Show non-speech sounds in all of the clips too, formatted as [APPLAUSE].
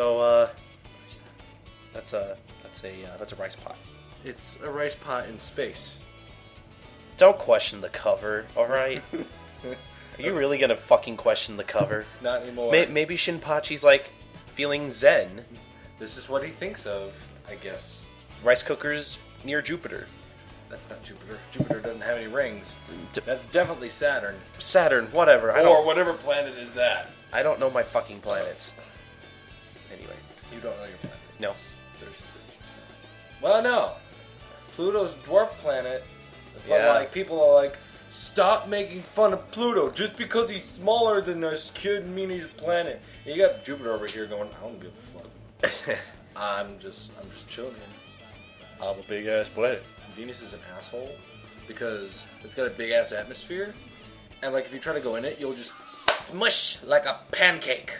So uh, that's a that's a uh, that's a rice pot. It's a rice pot in space. Don't question the cover, all right? [LAUGHS] Are you really gonna fucking question the cover? Not anymore. May- maybe Shinpachi's like feeling zen. This is what he thinks of, I guess. Rice cookers near Jupiter. That's not Jupiter. Jupiter doesn't have any rings. D- That's definitely Saturn. Saturn, whatever. I Or don't, whatever planet is that. I don't know my fucking planets. Anyway, You don't know your planets. No. There's, there's- well, no. Pluto's dwarf planet. But Yeah. like people are like, stop making fun of Pluto just because he's smaller than us. He's a planet. And you got Jupiter over here going, I don't give a fuck. [LAUGHS] I'm just, I'm just chilling. I'm a big ass planet. Venus is an asshole because it's got a big ass atmosphere, and like if you try to go in it, you'll just smush like a pancake.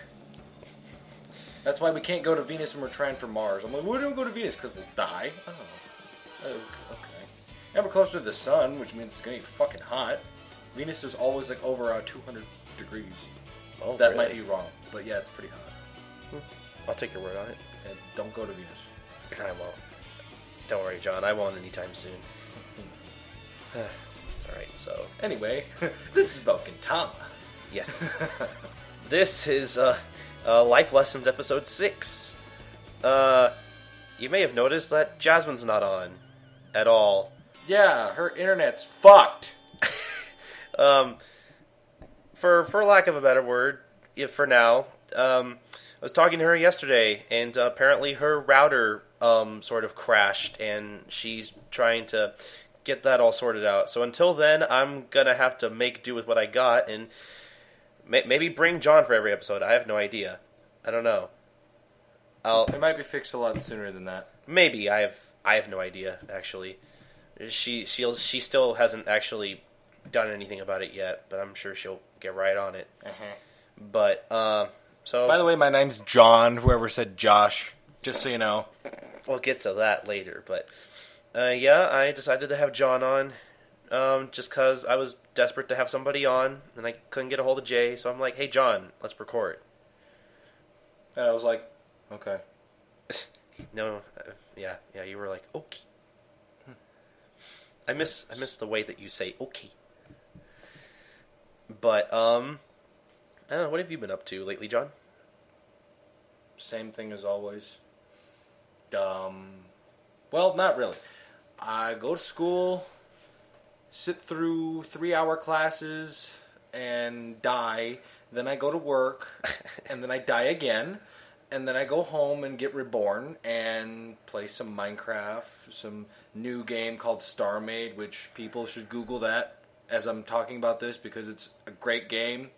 That's why we can't go to Venus and we're trying for Mars. I'm like, we don't go to Venus because we'll die. Oh, okay. And we're closer to the sun, which means it's gonna be fucking hot. Venus is always like over uh, 200 degrees. Oh, that really? might be wrong, but yeah, it's pretty hot. I'll take your word on it. And don't go to Venus. I won't. Don't worry, John. I won't anytime soon. [SIGHS] All right, so Anyway, [LAUGHS] this is about Gintama. yes, [LAUGHS] this is uh, uh, Life Lessons episode six. Uh, you may have noticed that Jasmine's not on at all. Yeah, her internet's fucked. [LAUGHS] Um, for for lack of a better word, if for now, um, I was talking to her yesterday, and uh, apparently her router um, sort of crashed, and she's trying to get that all sorted out. So until then, I'm gonna have to make do with what I got, and maybe bring John for every episode. I have no idea. I don't know. I'll It might be fixed a lot sooner than that. maybe I have I have no idea actually. She she she still hasn't actually done anything about it yet, but I'm sure she'll get right on it. But um, so By the way, my name's John. Whoever said Josh, just so you know. we'll get to that later. But uh, yeah, I decided to have John on um, just because I was desperate to have somebody on, and I couldn't get a hold of Jay. So I'm like, hey John, let's record. And I was like, okay. [LAUGHS] No, uh, yeah, yeah, you were like, okay. I miss I miss the way that you say okay. But um, I don't know. What have you been up to lately, John? Same thing as always. Um, well, not really. I go to school, sit through three-hour classes, and die. Then I go to work, [LAUGHS] and then I die again. And then I go home and get reborn and play some Minecraft, some new game called StarMade, which people should Google that as I'm talking about this because it's a great game.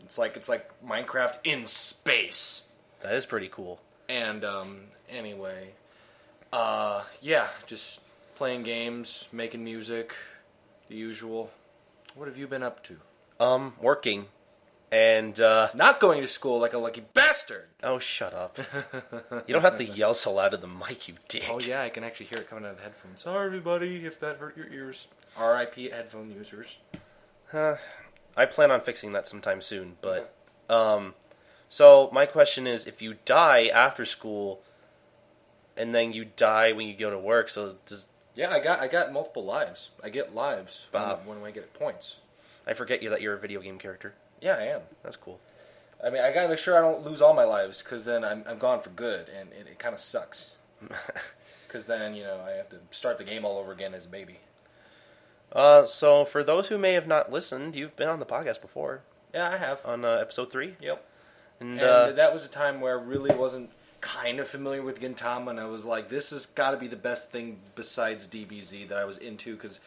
It's like it's like Minecraft in space. That is pretty cool. And um, anyway, uh, yeah, just playing games, making music, the usual. What have you been up to? Um, working, and uh, Not going to school like a lucky bastard. oh, shut up! [LAUGHS] you don't have to yell so loud at the mic, you dick. Oh yeah, I can actually hear it coming out of the headphones. Sorry, everybody, if that hurt your ears. R.I.P. headphone users. Uh, I plan on fixing that sometime soon, but um, so my question is, if you die after school, and then you die when you go to work, so does Yeah, I got I got multiple lives. I get lives Bob. when, when I get points. I forget you that you're a video game character? Yeah, I am. That's cool. I mean, I gotta make sure I don't lose all my lives because then I'm, I'm gone for good, and it, it kind of sucks. [LAUGHS] Because then you know I have to start the game all over again as a baby. Uh, so for those who may have not listened, you've been on the podcast before Yeah, I have. on uh, episode three, Yep. and, And uh, that was a time where I really wasn't kind of familiar with Gintama, and I was like, this has got to be the best thing besides DBZ that I was into because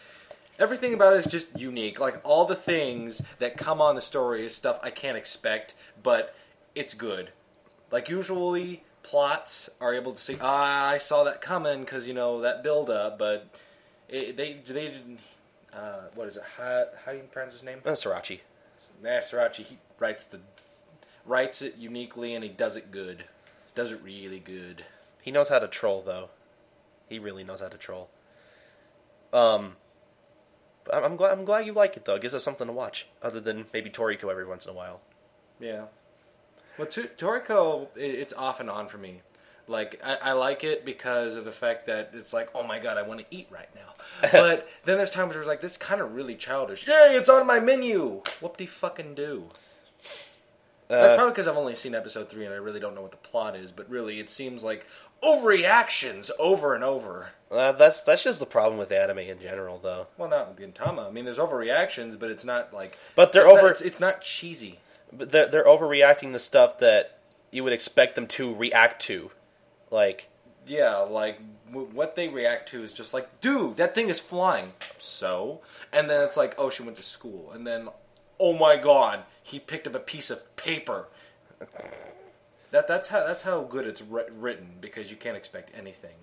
everything about it is just unique. Like all the things that come on the story is stuff I can't expect, but it's good. Like usually plots are able to see, ah, I saw that coming because you know that build up, but it, they they didn't. Uh, what is it? How, how do you pronounce his name? uh, Srirachi. Nasarachi, he writes the writes it uniquely and he does it good. Does it really good. He knows how to troll, though. He really knows how to troll. Um, but I'm, I'm glad. I'm glad you like it, though. It gives us something to watch, other than maybe Toriko every once in a while. Yeah. Well, to- Toriko, i- it's off and on for me. Like I, I like it because of the fact that it's like, oh my god, I want to eat right now. [LAUGHS] but then there's times where it's like, this kind of really childish. Yay, it's on my menu. Whoop de fucking do. That's Uh, probably because I've only seen episode three and I really don't know what the plot is. But really, it seems like overreactions over and over. uh, that's that's just the problem with anime in general, though. Well, not with Gintama. I mean, there's overreactions, but it's not like. But they're it's not- over- it's, it's not cheesy. But they're, they're overreacting to stuff that you would expect them to react to, like Yeah, like w- what they react to is just like, dude, that thing is flying. So, and then it's like, oh, she went to school, and then, oh my god, he picked up a piece of paper. That that's how that's how good it's writ- written because you can't expect anything.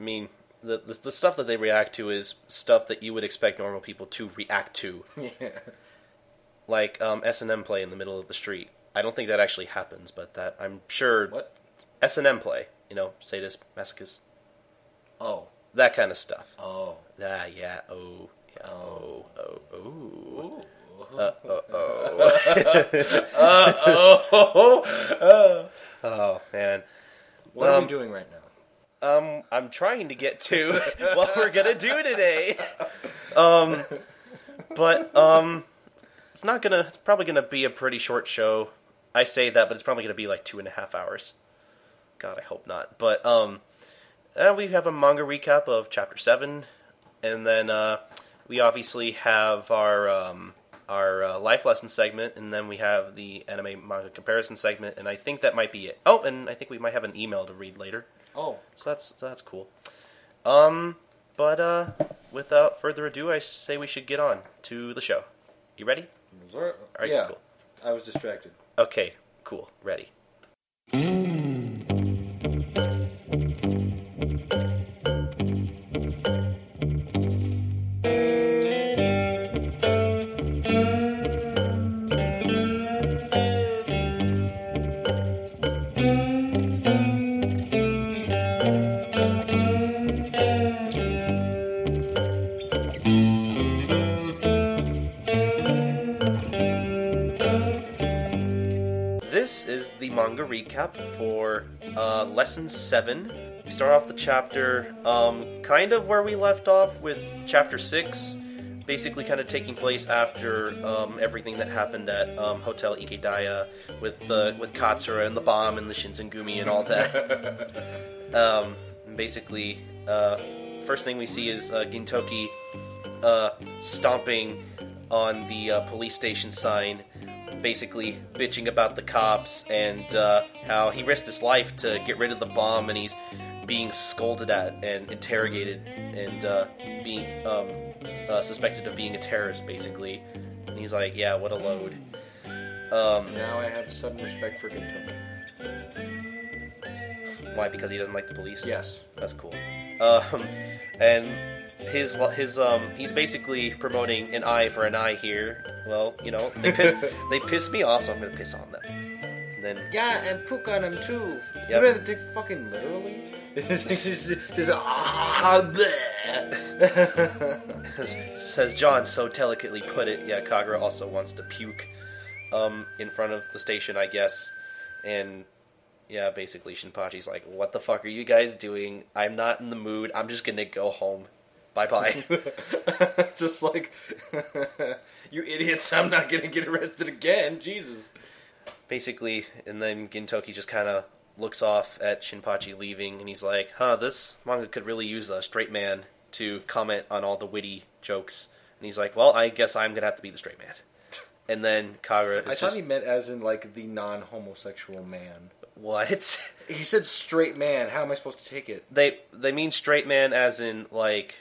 I mean, the, the the stuff that they react to is stuff that you would expect normal people to react to, Yeah. [LAUGHS] like um, S and M play in the middle of the street. I don't think that actually happens, but that I'm sure What? S and M play. You know, sadist, masochist, Oh. that kind of stuff. Oh. Ah, yeah. Oh, yeah. Oh, oh, oh. Ooh. Uh, oh, [LAUGHS] oh. oh. oh man. What are Um, we doing right now? Um, I'm trying to get to [LAUGHS] what we're gonna do today. Um, but um, it's not gonna. It's probably gonna be a pretty short show. I say that, but it's probably gonna be like two and a half hours. God, I hope not. But um, uh, we have a manga recap of chapter seven, and then uh, we obviously have our um, our uh, life lesson segment, and then we have the anime manga comparison segment, and I think that might be it. Oh, and I think we might have an email to read later. Oh. So that's so that's cool. Um, but uh, without further ado, I say we should get on to the show. You ready? right, yeah. cool. I was distracted. Okay, cool. Ready. Recap for uh, lesson seven. We start off the chapter um, kind of where we left off with chapter six, basically kind of taking place after um, everything that happened at um, Hotel Ikedaya with the with Katsura and the bomb and the Shinsengumi and all that. [LAUGHS] um, basically, uh, first thing we see is uh, Gintoki uh, stomping on the uh, police station sign, basically bitching about the cops and uh, how he risked his life to get rid of the bomb, and he's being scolded at and interrogated and uh, being um, uh, suspected of being a terrorist, basically. And he's like, "Yeah, what a load." Um, Now I have sudden respect for Gintoki. why? Because he doesn't like the police. Yes. That's cool. Um, and his his um he's basically promoting an eye for an eye here. Well, you know they piss, [LAUGHS] they piss me off, so I'm gonna piss on them. And then Yeah, and pook on them too. Yep. You to take fucking literally? just, [LAUGHS] just, ah, [LAUGHS] says John so delicately put it. Yeah, Kagura also wants to puke um in front of the station, I guess. And yeah, basically Shinpachi's like, "What the fuck are you guys doing? I'm not in the mood. I'm just gonna go home. Bye bye." [LAUGHS] just like [LAUGHS] you idiots! I'm not gonna get arrested again. Jesus. basically, and then Gintoki just kind of looks off at Shinpachi leaving, and he's like, "Huh, this manga could really use a straight man to comment on all the witty jokes." And he's like, "Well, I guess I'm gonna have to be the straight man." [LAUGHS] And then Kagura I thought just he meant as in like the non-homosexual man. what? He said straight man. How am I supposed to take it? they they mean straight man as in like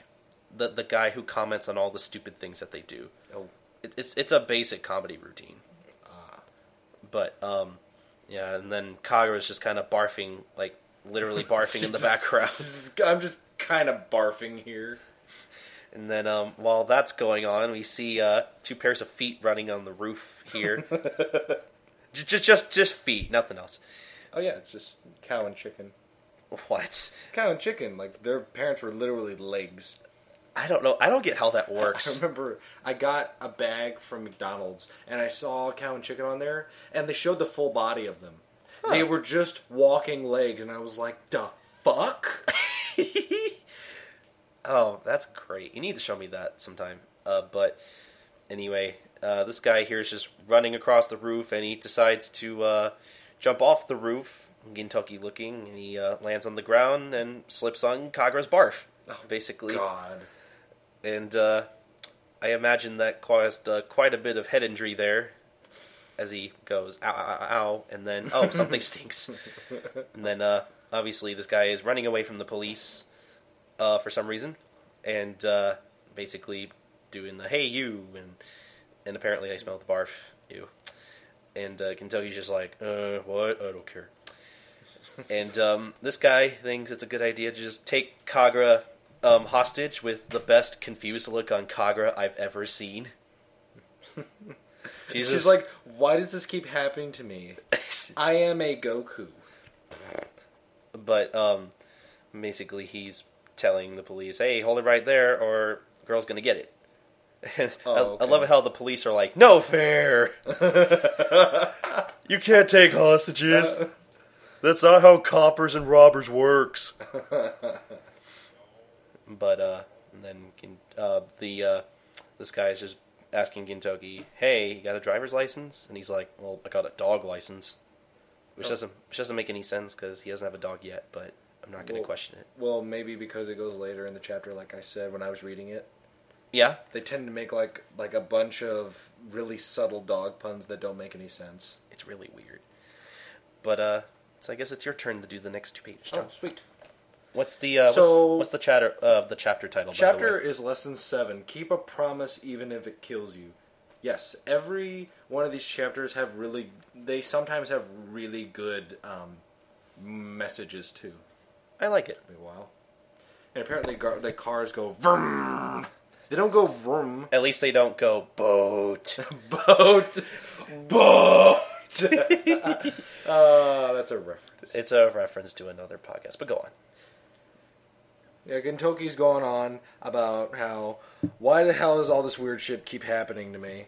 the the guy who comments on all the stupid things that they do. Oh, It, it's it's a basic comedy routine. ah. But um, yeah, and then Kagura is just kind of barfing, like literally [LAUGHS] barfing in the background. I'm just kind of barfing here. And then um, while that's going on, we see uh, two pairs of feet running on the roof here. [LAUGHS] Just, just, just feet, nothing else. Oh yeah, it's just cow and chicken. [LAUGHS] What? Cow and chicken, like their parents were literally legs. I don't know. I don't get how that [LAUGHS] works. I remember I got a bag from McDonald's and I saw cow and chicken on there, and they showed the full body of them. They were just walking legs, and I was like, "The fuck." [LAUGHS] oh, that's great. You need to show me that sometime. Uh, but anyway, uh, this guy here is just running across the roof, and he decides to uh, jump off the roof, Gintoki looking, and he uh, lands on the ground and slips on Kagura's barf, Oh, basically. God. And uh, I imagine that caused uh, quite a bit of head injury there. As he goes, ow, ow, ow, ow, and then, oh, [LAUGHS] something stinks. And then, uh, obviously, this guy is running away from the police uh, for some reason, and uh, basically doing the "Hey you," and and apparently I smell the barf, you. And uh, Gintoki's just like, uh, what? I don't care. and um, this guy thinks it's a good idea to just take Kagura um, hostage with the best confused look on Kagura I've ever seen. [LAUGHS] She's, just- like, "Why does this keep happening to me? [LAUGHS] I am a Goku." but um, basically he's telling the police, "Hey, hold it right there, or girl's gonna get it." [LAUGHS] Oh, I, okay. I love how the police are like, "No fair! you can't take hostages. That's not how coppers and robbers works." But uh, and then uh, the uh, this guy is just asking Gintoki, "Hey, you got a driver's license?" And he's like, "Well, I got a dog license," which Oh. doesn't which doesn't make any sense because he doesn't have a dog yet. But I'm not going to Well- question it. Well, maybe because it goes later in the chapter, like I said when I was reading it. Yeah, They tend to make like like a bunch of really subtle dog puns that don't make any sense. it's really weird. But uh, so I guess it's your turn to do the next two pages. John. Oh, sweet. What's the uh, So- what's, what's the chatter uh, the chapter title? Chapter is lesson seven. Keep a promise even if it kills you. Yes, every one of these chapters have really. They sometimes have really good um, messages too. I like it. Wait a while. And apparently, gar- the cars go vroom. They don't go vroom. At least they don't go boat. [LAUGHS] Boat, boat. [LAUGHS] [LAUGHS] uh, that's a reference. it's a reference to another podcast. But go on. Yeah, Gintoki's going on about how why the hell does all this weird shit keep happening to me?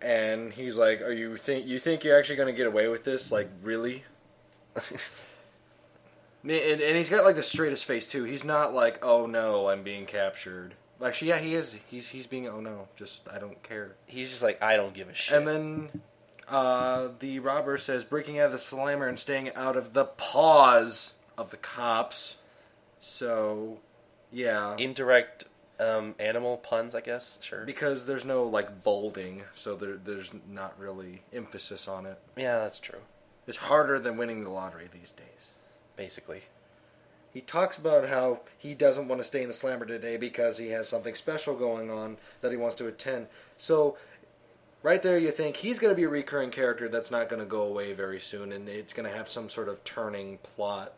And he's like, "Are you think you think you're actually going to get away with this? Like, really?" [LAUGHS] and, and he's got like the straightest face too. He's not like, "Oh no, I'm being captured." Actually, yeah, he is. He's he's being, "Oh no, just I don't care." He's just like, I don't give a shit. And then uh, the robber says, breaking out of the slammer and staying out of the paws of the cops. So, yeah. Indirect um, animal puns, I guess. Sure. because there's no, like, bolding, so there, there's not really emphasis on it. Yeah, that's true. It's harder than winning the lottery these days. Basically. He talks about how he doesn't want to stay in the slammer today because he has something special going on that he wants to attend. So, right there, you think he's going to be a recurring character that's not going to go away very soon, and it's going to have some sort of turning plot.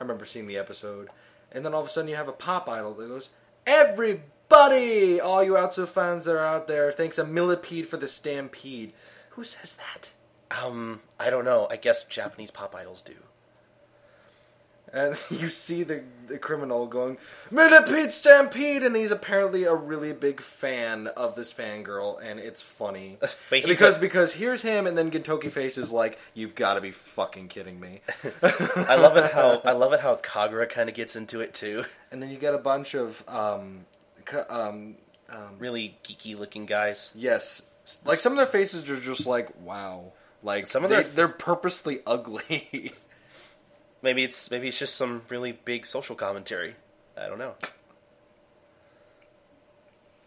I remember seeing the episode, and then all of a sudden you have a pop idol that goes, "Everybody, all you Otsu fans that are out there, thanks a millipede for the stampede." Who says that? Um, I don't know. I guess Japanese pop idols do. And [LAUGHS] you see the, the criminal going, Millipede Stampede! And he's apparently a really big fan of this fangirl, and it's funny. [LAUGHS] Because a- because here's him, and then Gintoki Face is like, You've got to be fucking kidding me. [LAUGHS] I love it how I love it how Kagura kind of gets into it too. And then you get a bunch of, um, um, um, Really geeky looking guys. yes. Like some of their faces are just like, wow. Like Some of they, their- they're purposely ugly. Maybe it's maybe it's just some really big social commentary. I don't know.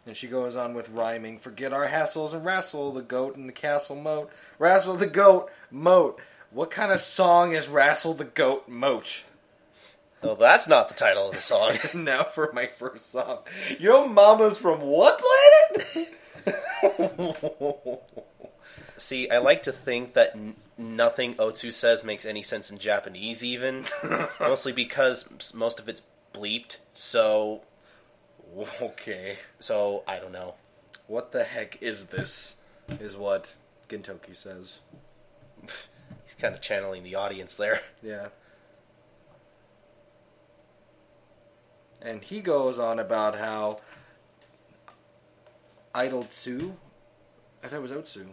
And she goes on with rhyming, forget our hassles and wrestle the goat in the castle moat. Wrestle the goat moat. What kind of song is Wrestle the Goat Moat? Oh, that's not the title of the song. [LAUGHS] now for my first song. Your mama's from what planet? [LAUGHS] See, I like to think that nothing Otsu says makes any sense in Japanese, even [LAUGHS] mostly because most of it's bleeped. So, okay. so I don't know. What the heck is this? Is what Gintoki says. [LAUGHS] He's kind of channeling the audience there. Yeah. and he goes on about how Idol Tsu, I thought it was Otsu.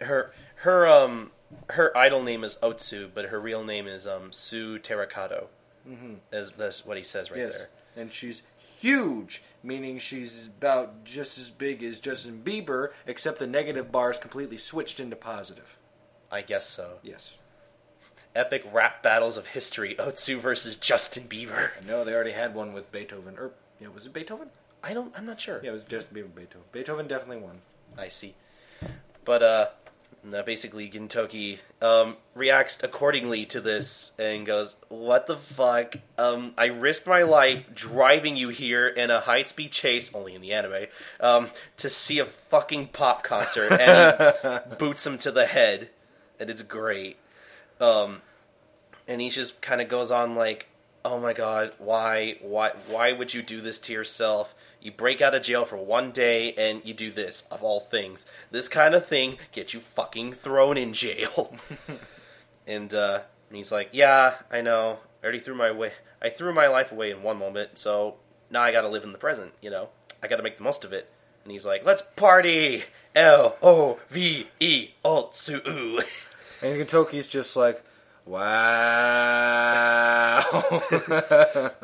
Her her um her idol name is Otsu, but her real name is um Tsu Terakado. Mm-hmm. Is that's what he says right yes, there. and she's huge, meaning she's about just as big as Justin Bieber, except the negative bar is completely switched into positive. I guess so. Yes. Epic rap battles of history: Otsu versus Justin Bieber. No, they already had one with Beethoven. Or yeah, was it Beethoven? I don't. I'm not sure. Yeah, it was Justin Bieber. Beethoven. Beethoven definitely won. I see. But uh, no, basically Gintoki um reacts accordingly to this and goes, "What the fuck? Um, I risked my life driving you here in a high speed chase, only in the anime, um, to see a fucking pop concert." And [LAUGHS] boots him to the head, and it's great. Um, and he just kind of goes on like, "Oh my god, why, why, why would you do this to yourself? You break out of jail for one day and you do this of all things. This kind of thing gets you fucking thrown in jail." [LAUGHS] and uh, and he's like, "Yeah, I know. I already threw my way. I threw my life away in one moment, so now I got to live in the present. You know, I got to make the most of it." And he's like, "Let's party." L O V E. [LAUGHS] And Gintoki's just like, wow.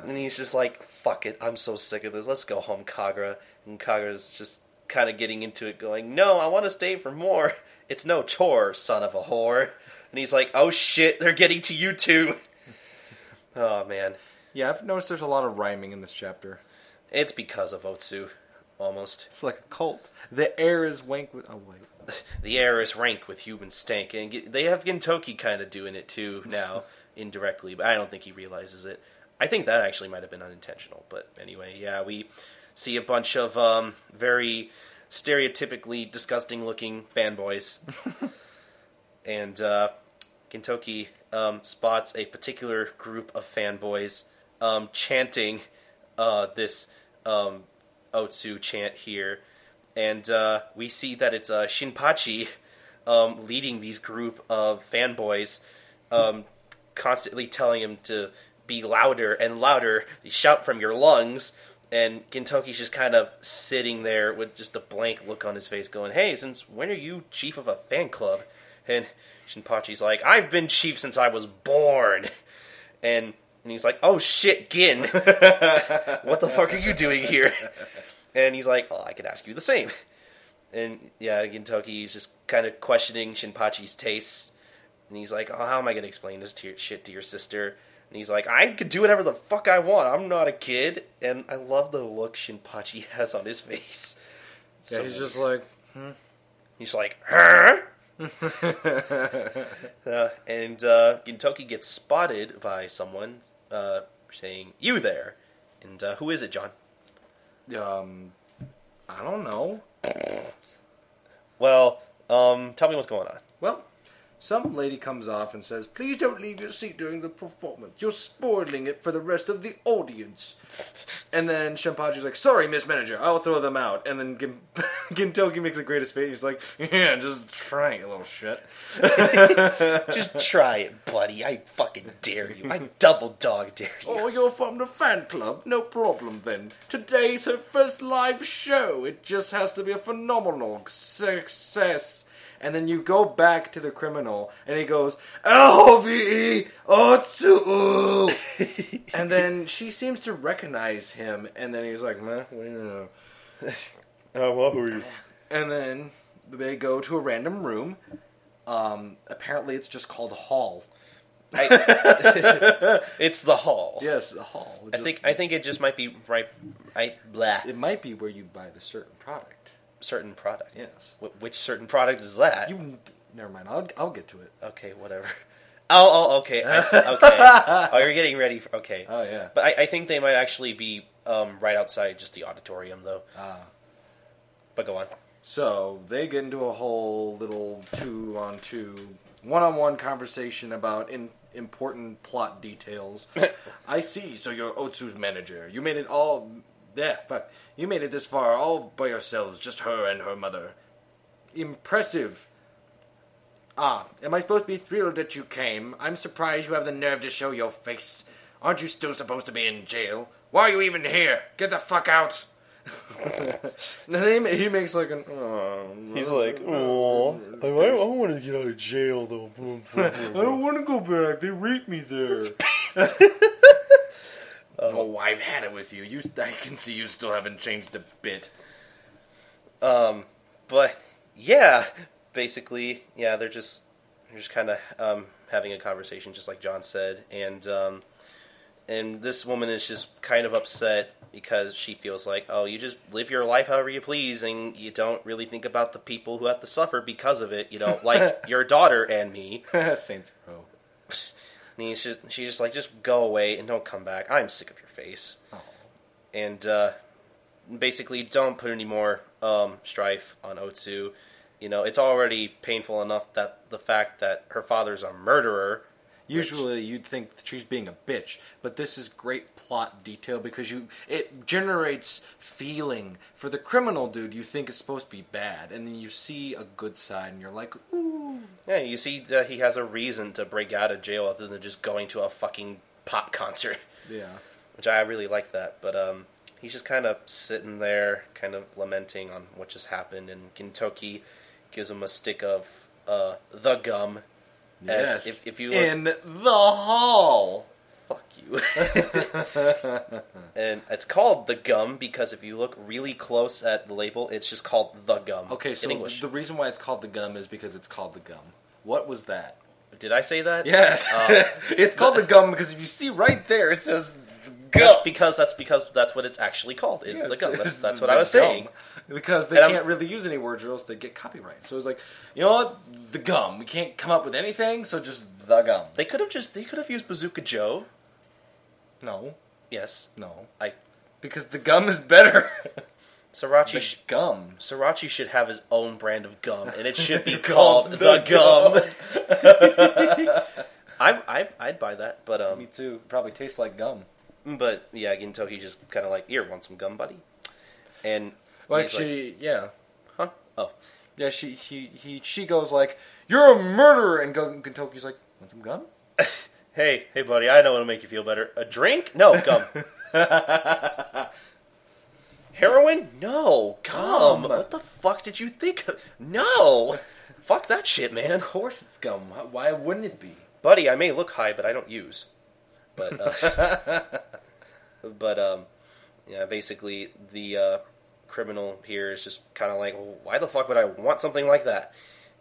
And he's just like, fuck it, I'm so sick of this. Let's go home, Kagura. And Kagura's just kind of getting into it, going, no, I want to stay for more. It's no chore, son of a whore. And he's like, oh shit, they're getting to you too. oh man. yeah, I've noticed there's a lot of rhyming in this chapter. It's because of Otsu, almost. It's like a cult. The air is wank with. Oh wait. [LAUGHS] The air is rank with human stank. And they have Gintoki kind of doing it too now, [LAUGHS] indirectly, but I don't think he realizes it. I think that actually might have been unintentional. But anyway, yeah, we see a bunch of um, very stereotypically disgusting looking fanboys. [LAUGHS] and uh, Gintoki um, spots a particular group of fanboys um, chanting uh, this um, Otsu chant here. And uh, we see that it's uh, Shinpachi um, leading these group of fanboys, um, constantly telling him to be louder and louder, shout from your lungs. And Gintoki's just kind of sitting there with just a blank look on his face, going, "Hey, since when are you chief of a fan club?" And Shinpachi's like, "I've been chief since I was born." And and he's like, "Oh shit, Gin, [LAUGHS] what the fuck are you doing here?" And he's like, "Oh, I could ask you the same." [LAUGHS] And yeah, Gintoki is just kind of questioning Shinpachi's tastes. And he's like, "Oh, how am I going to explain this to your, shit to your sister?" And he's like, "I could do whatever the fuck I want. I'm not a kid." And I love the look Shinpachi [LAUGHS] has on his face. Yeah, so he's just like. He's like, huh? [LAUGHS] uh, and uh, Gintoki gets spotted by someone uh, saying, "You there?" And uh, who is it, John? Um, I don't know. Well, um, tell me what's going on. Well, some lady comes off and says, "Please don't leave your seat during the performance. You're spoiling it for the rest of the audience." And then Shinpachi's like, "Sorry, Miss Manager, I'll throw them out." And then Gin- [LAUGHS] Gintoki makes the greatest face. He's like, "Yeah, just try it, you little shit." [LAUGHS] Just try it, buddy. I fucking dare you. I double dog dare you. Oh, you're from the fan club? No problem then. Today's her first live show. It just has to be a phenomenal success. And then you go back to the criminal, and he goes, L-O-V-E, Otsu! [LAUGHS] and then she seems to recognize him, and then he's like, meh, what do you know? Oh, well, who are you? And then they go to a random room. Um, apparently it's just called Hall. [LAUGHS] It's the hall. Yes, the Hall. I think I think it just might be right. I blah. it might be where you buy the certain product. Certain product. Yes. Wh- which certain product is that? You never mind. I'll I'll get to it. Okay, whatever. [LAUGHS] Oh, oh, okay. I okay. [LAUGHS] oh, you're getting ready. For, okay. Oh yeah. But I, I think they might actually be um, right outside just the auditorium, though. Ah. But go on. So they get into a whole little two on two, one on one conversation about in, important plot details. [LAUGHS] I see. So you're Otsu's manager. You made it all. Yeah, fuck. You made it this far all by yourselves, just her and her mother. Impressive. Ah, am I supposed to be thrilled that you came? I'm surprised you have the nerve to show your face. Aren't you still supposed to be in jail? Why are you even here? Get the fuck out! [LAUGHS] then he, he makes like an. Oh, He's like, oh, I, I want to get out of jail though. [LAUGHS] I don't want to go back. They raped me there. [LAUGHS] oh, I've had it with you. You, [LAUGHS] I can see you still haven't changed a bit. Um, but yeah, basically, yeah, they're just they're just kind of um, having a conversation, just like John said, and um, and this woman is just kind of upset because she feels like, oh, you just live your life however you please, and you don't really think about the people who have to suffer because of it. You know, [LAUGHS] like your daughter and me. [LAUGHS] Saints Row. And he's just, she's just like, just go away and don't come back. I'm sick of your face. Oh. And uh, basically, don't put any more um, strife on Otsu. You know, it's already painful enough that the fact that her father's a murderer. Usually, you'd think that she's being a bitch, but this is great plot detail because you it generates feeling for the criminal dude. You think is supposed to be bad, and then you see a good side, and you're like, ooh. Yeah, you see that he has a reason to break out of jail other than just going to a fucking pop concert. Yeah. which I really like that. But um, he's just kind of sitting there, kind of lamenting on what just happened, and Gintoki gives him a stick of uh, the gum. Yes. if, if you look, in the hall. fuck you. [LAUGHS] and it's called the gum because if you look really close at the label, it's just called the gum. Okay, so in English. the reason why it's called the gum is because it's called the gum. What was that? Did I say that? Yes, Oh. [LAUGHS] it's called the gum because if you see right there, it says gum. That's because that's because that's what it's actually called. Is the gum? That's, that's what I was saying. Because they And I'm- can't really use any words or else they get copyright. So it's like, you know what? The gum. We can't come up with anything, so just the gum. They could have just they could have used Bazooka Joe. No, Yes, no. I Because the gum is better. [LAUGHS] Sriracha. the sh- gum. Sriracha should have his own brand of gum, and it should be [LAUGHS] Called the the gum. [LAUGHS] I, I, I'd buy that, but Me um, too. Probably tastes like gum. But yeah, Gintoki just kind of like, here, want some gum, buddy? And Like he's like, she, yeah, huh? Oh, yeah. She, he, he, she goes like, "You're a murderer," and Gintoki's like, "Want some gum?" [LAUGHS] hey, hey, buddy, I know what'll make you feel better. A drink? No, gum. [LAUGHS] Heroin? No, gum. Gum. What the fuck did you think? Of? No, fuck that shit, man. Of course, it's gum. Why wouldn't it be? buddy, I may look high, but I don't use. But uh, [LAUGHS] but um, yeah, basically the uh, criminal here is just kind of like, well, why the fuck would I want something like that?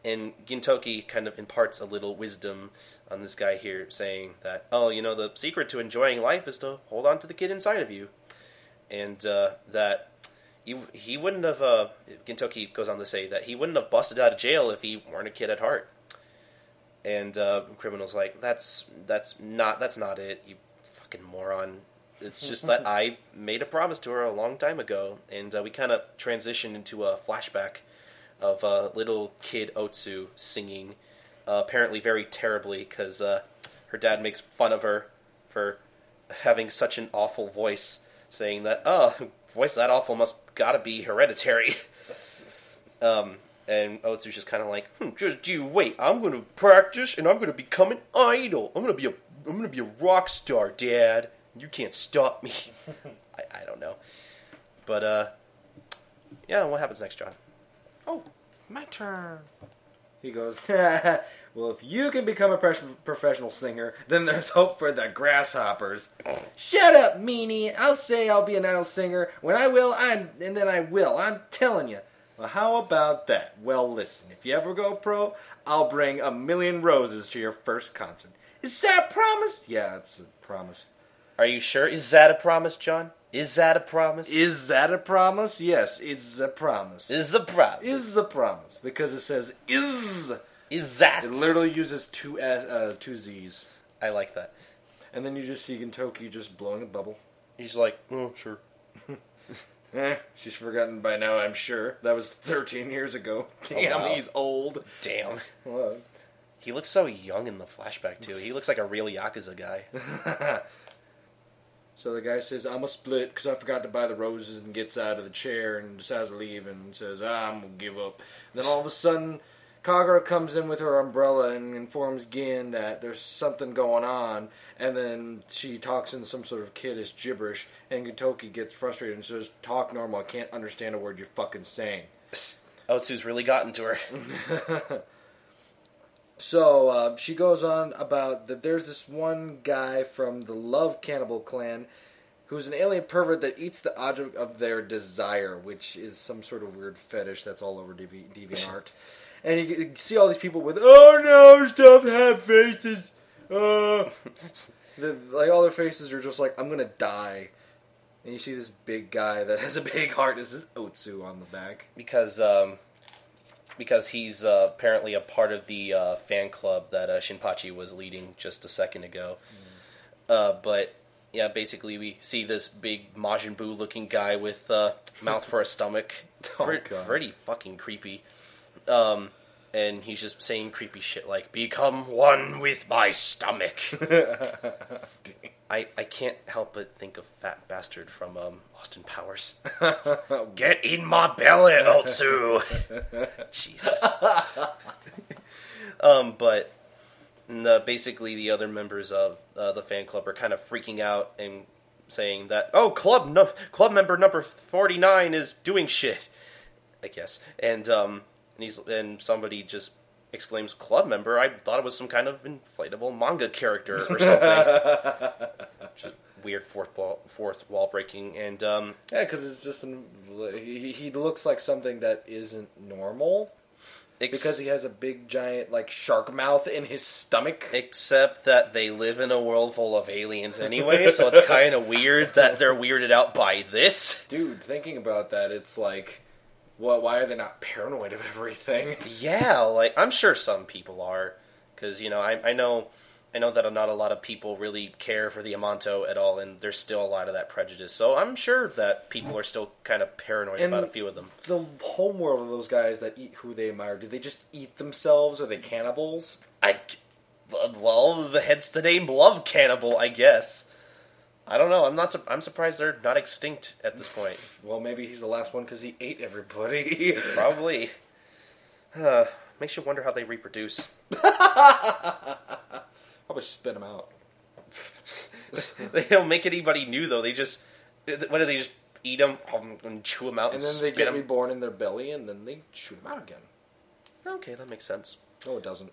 And Gintoki kind of imparts a little wisdom on this guy here, saying that, oh, you know, the secret to enjoying life is to hold on to the kid inside of you, and uh, that. He, he wouldn't have. Uh, Gintoki goes on to say that he wouldn't have busted out of jail if he weren't a kid at heart and uh, criminals like that's that's not that's not it you fucking moron. It's just that [LAUGHS] i made a promise to her a long time ago and uh, we kind of transitioned into a flashback of uh, little kid otsu singing uh, apparently very terribly because uh, her dad makes fun of her for having such an awful voice saying that oh [LAUGHS] voice that awful must gotta be hereditary. [LAUGHS] Um, and Otsu's just kind of like, hmm, just you wait. I'm gonna practice, and I'm gonna become an idol. I'm gonna be a, I'm gonna be a rock star, Dad. You can't stop me. [LAUGHS] I, I don't know, but uh, yeah. What happens next, John? Oh, my turn. He goes, [LAUGHS] Well, if you can become a pres- professional singer, then there's hope for the grasshoppers. [LAUGHS] Shut up, meanie. I'll say I'll be an idol singer. When I will, I'm, and then I will. I'm telling you. Well, how about that? Well, listen, if you ever go pro, I'll bring a million roses to your first concert. Is that a promise? Yeah, it's a promise. Are you sure? Is that a promise, John? Is that a promise? Is that a promise? Yes, it's a promise. is a promise? is a promise because it says is. is that? It literally uses two S, uh, two Z's, I like that. and then you just see Gintoki just blowing a bubble. He's like, oh, sure. Eh, she's forgotten by now, I'm sure. That was 13 years ago. [LAUGHS] Damn, wow. he's old. Damn. What? He looks so young in the flashback too. He looks like a real yakuza guy. [LAUGHS] so the guy says, I'm a split because I forgot to buy the roses and gets out of the chair and decides to leave and says, ah, I'm going to give up. Then all of a sudden, Kagura comes in with her umbrella and informs Gin that there's something going on, and then she talks in some sort of kiddish gibberish, and Gintoki gets frustrated and says, "Talk normal. I can't understand a word you're fucking saying." Otsu's really gotten to her. [LAUGHS] So uh, she goes on about that there's this one guy from the Love Cannibal clan who's an alien pervert that eats the object of their desire, which is some sort of weird fetish that's all over Devi- [LAUGHS] DeviantArt. And you, see all these people with, oh no, stuff have faces. Uh. [LAUGHS] the, like all their faces are just like, I'm gonna die. And you see this big guy that [LAUGHS] has a big heart. This is Otsu on the back. because um, because he's uh, apparently a part of the uh, fan club that uh, Shinpachi was leading just a second ago. Uh, but yeah, basically we see this big Majin Buu looking guy with uh, mouth for a stomach. [LAUGHS] Oh, Pre- pretty fucking creepy. Um, and he's just saying creepy shit like "Become one with my stomach." [LAUGHS] I, I can't help but think of Fat Bastard from um, Austin Powers. [LAUGHS] Get in my belly, Otsu. [LAUGHS] Jesus. um, but the, basically, the other members of uh, the fan club are kind of freaking out and saying that, oh, club no, club member number forty nine is doing shit. I guess, and um, and he's and somebody just exclaims, "Club member! I thought it was some kind of inflatable manga character or [LAUGHS] something." Weird fourth wall, fourth wall breaking, and um, Yeah, because it's just an, he, he looks like something that isn't normal ex- because he has a big giant like shark mouth in his stomach. Except that they live in a world full of aliens anyway, so it's [LAUGHS] kind of weird that they're weirded out by this. Dude, thinking about that, it's like, what? Why are they not paranoid of everything? [LAUGHS] Yeah, like I'm sure some people are, because you know I, I know I know that not a lot of people really care for the Amanto at all, and there's still a lot of that prejudice. So I'm sure that people are still kind of paranoid And- about a few of them. the homeworld of those guys that eat who they admire, do they just eat themselves? Are they cannibals? I well, the hence the name Love Cannibal, I guess. I don't know. I'm not. su- I'm surprised they're not extinct at this point. Well, maybe he's the last one because he ate everybody. [LAUGHS] Probably. Uh, makes you wonder how they reproduce. [LAUGHS] Probably spit them out. [LAUGHS] they don't make anybody new though. They just what do they just eat them and chew them out and, And then they get 'em? reborn in their belly, and then they shoot them out again. Okay, that makes sense. No, it doesn't.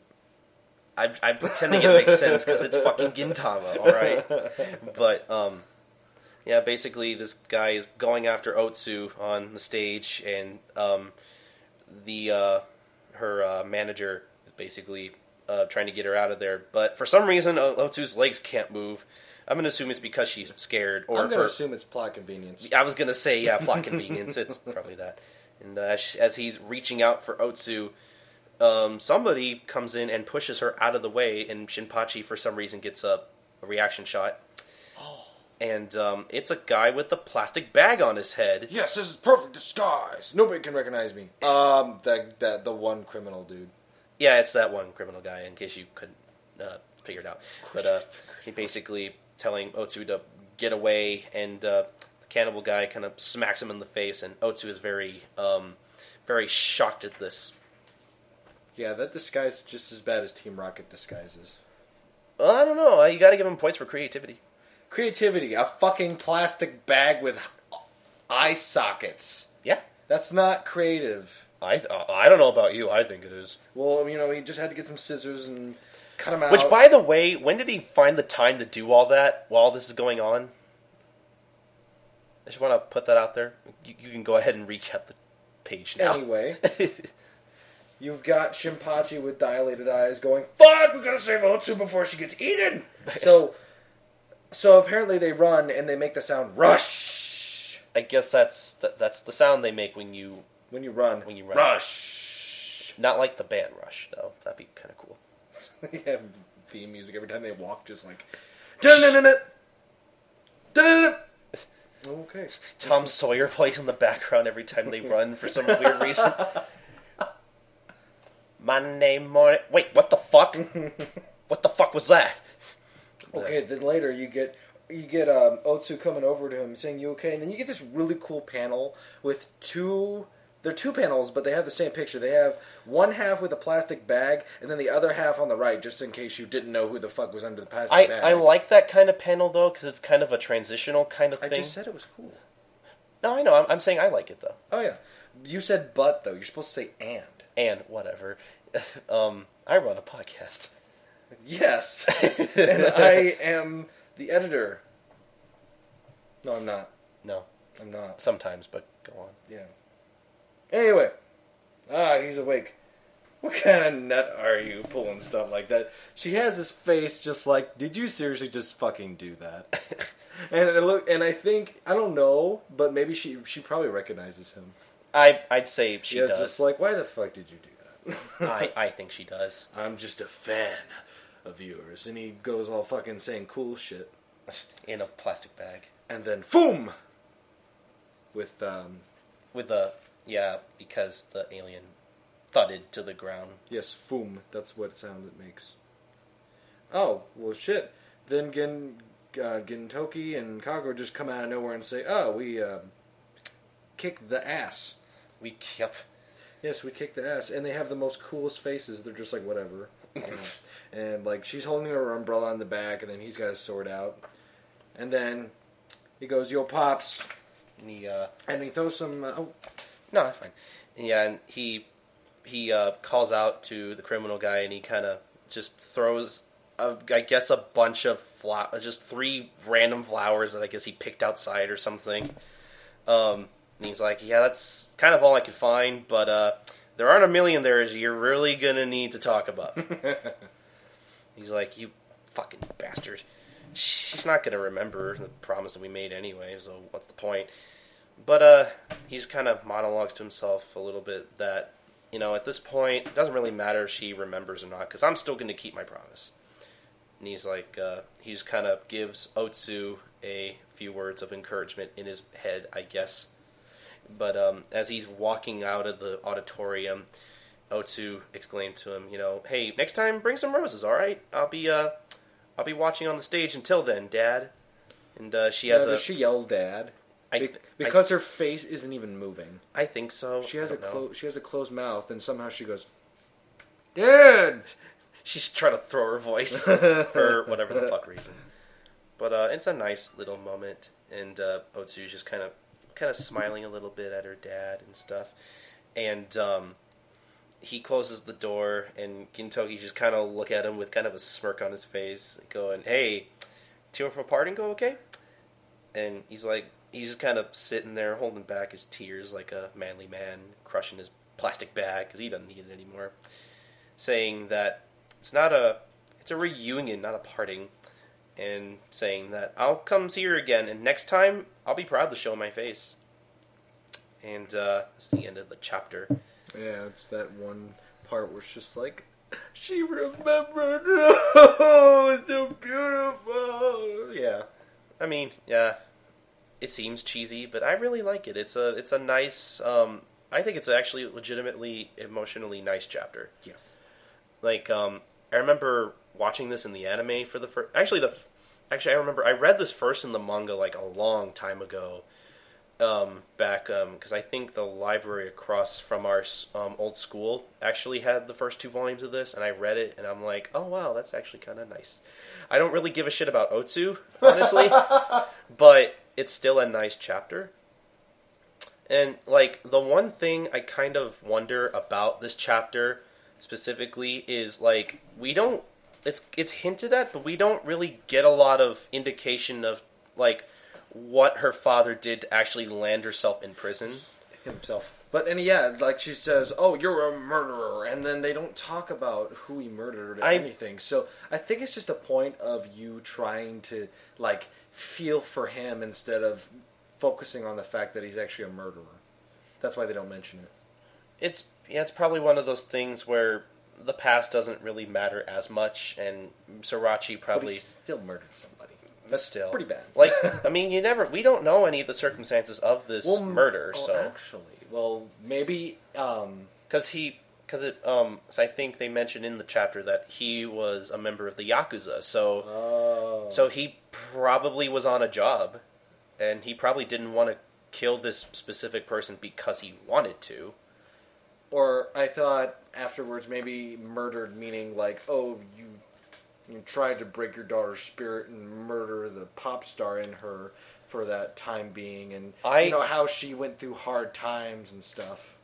I'm, I'm pretending it makes sense because it's fucking Gintama, all right. But um, yeah, basically this guy is going after Otsu on the stage, and um, the uh, her uh, manager is basically uh, trying to get her out of there. But for some reason, Otsu's legs can't move. I'm gonna assume it's because she's scared, or I'm gonna assume it's plot convenience. I was gonna say yeah, plot convenience. It's probably that. And uh, as, as he's reaching out for Otsu, um, somebody comes in and pushes her out of the way, and Shinpachi for some reason gets a, a reaction shot. And um, it's a guy with a plastic bag on his head. Yes, this is perfect disguise. Nobody can recognize me. [LAUGHS] Um, that that the one criminal dude. Yeah, it's that one criminal guy. In case you couldn't uh, figure it out, but uh, he basically telling Otsu to get away, and uh, the cannibal guy kind of smacks him in the face, and Otsu is very, um, very shocked at this. Yeah, that disguise is just as bad as Team Rocket disguises. I don't know. Uh, You got to give him points for creativity. Creativity, a fucking plastic bag with eye sockets. Yeah, That's not creative. I uh, I don't know about you. I think it is. Well, you know, he just had to get some scissors and cut him out. Which, by the way, when did he find the time to do all that while this is going on? I just want to put that out there. You, you can go ahead and recap the page now. Anyway, [LAUGHS] you've got Shimpachi with dilated eyes going, "Fuck, we gotta save Otsu before she gets eaten." So, so apparently they run and they make the sound rush I guess that's th- that's the sound they make when you when you run. When you run. rush. not like the band Rush though. That'd be kind of cool. [LAUGHS] they have theme music every time they walk, just like. dun-dun-dun-dun, dun-dun-dun. Okay. Tom Sawyer plays in the background every time they run for some weird reason. [LAUGHS] Monday morning. Wait, what the fuck? [LAUGHS] what the fuck was that? Okay, then later you get you get um, Otsu coming over to him saying you okay, and then you get this really cool panel with two they're two panels, but they have the same picture. They have one half with a plastic bag, and then the other half on the right, just in case you didn't know who the fuck was under the plastic I, bag. I like that kind of panel though because it's kind of a transitional kind of I thing. just said it was cool. No, I know. I'm, I'm saying I like it though. Oh yeah, you said but though. You're supposed to say and. And whatever. [LAUGHS] um, I run a podcast. Yes, [LAUGHS] and I am the editor. No, I'm not. No, I'm not. sometimes, but go on. Yeah. Anyway, ah, he's awake. What kind of nut are you pulling stuff like that? She has this face just like, did you seriously just fucking do that? [LAUGHS] and it look, and I think I don't know, but maybe she she probably recognizes him. I I'd say she yeah, does. just like, why the fuck did you do that? [LAUGHS] I [LAUGHS] I think she does. I'm just a fan of yours, and he goes all fucking saying cool shit, [LAUGHS] In a plastic bag and then boom, with um, with the yeah because the alien thudded to the ground. Yes, foom. That's what sound it makes. Oh, well, shit. Then Gin, uh, Gintoki and Kagura just come out of nowhere and say, oh, we uh, kicked the ass. We yep. Yes, we kicked the ass. And they have the most coolest faces. They're just like, whatever. You [LAUGHS] know. and, like, she's holding her umbrella on the back, and then he's got his sword out. And then he goes, yo, Pops. And he uh And he throws some. Uh, oh, no, that's fine. Yeah, and he he uh, calls out to the criminal guy, and he kind of just throws, a, I guess, a bunch of flower, just three random flowers that I guess he picked outside or something. Um, and he's like, "Yeah, that's kind of all I could find, but uh, there aren't a million there. You're really gonna need to talk about." [LAUGHS] he's like, "You fucking bastard." She's not gonna remember the promise that we made anyway, so what's the point? But uh, he's kind of monologues to himself a little bit that you know at this point it doesn't really matter if she remembers or not because I'm still going to keep my promise. And he's like, uh, he just kind of gives Otsu a few words of encouragement in his head, I guess. But um, as he's walking out of the auditorium, Otsu exclaimed to him, you know, hey, next time bring some roses, all right? I'll be uh, I'll be watching on the stage until then, Dad. And uh, she has uh, a, does she yell, Dad? I- Be- I- because her face isn't even moving. I think so. She has I a clo- she has a closed mouth, and somehow she goes, "Dad." [LAUGHS] She's trying to throw her voice [LAUGHS] for whatever the fuck reason. But uh, it's a nice little moment, and uh, Otsu's just kind of kind of smiling a little bit at her dad and stuff. And um, he closes the door, and Gintoki just kind of look at him with kind of a smirk on his face, going, "Hey, tear up apart and go okay?" And he's like, he's just kind of sitting there holding back his tears like a manly man, crushing his plastic bag because he doesn't need it anymore, saying that it's not a it's a reunion, not a parting, and saying that I'll come see her again, and next time I'll be proud to show my face. And uh, that's the end of the chapter. Yeah, it's that one part where it's just like, [LAUGHS] she remembered. Oh, it's so beautiful. Yeah. I mean, yeah, it seems cheesy, but I really like it. It's a it's a nice. Um, I think it's actually legitimately emotionally nice chapter. Yes. Like, um, I remember watching this in the anime for the first. Actually, the actually I remember I read this first in the manga like a long time ago. Um, back because I think the library across from our um, old school actually had the first two volumes of this, and I read it, and I'm like, oh wow, that's actually kind of nice. I don't really give a shit about Otsu, honestly, [LAUGHS] but it's still a nice chapter. And like the one thing I kind of wonder about this chapter specifically is like we don't it's it's hinted at but we don't really get a lot of indication of like what her father did to actually land herself in prison. Himself. But, and yeah, like she says, oh, you're a murderer. And then they don't talk about who he murdered or I- anything. So I think it's just a point of you trying to, like, feel for him instead of focusing on the fact that he's actually a murderer. That's why they don't mention it. It's yeah, it's probably one of those things where the past doesn't really matter as much and Srirachi But probably he still murdered somebody. That's still pretty bad. Like [LAUGHS] I mean, you never we don't know any of the circumstances of this Well, murder, oh, so actually, well, maybe. Um, because he because it um 'cause I think they mentioned in the chapter that he was a member of the yakuza, so oh, so he probably was on a job, and he probably didn't want to kill this specific person because he wanted to. Or I thought afterwards maybe murdered meaning like, oh, you you tried to break your daughter's spirit and murder the pop star in her for that time being, and I- you know how she went through hard times and stuff.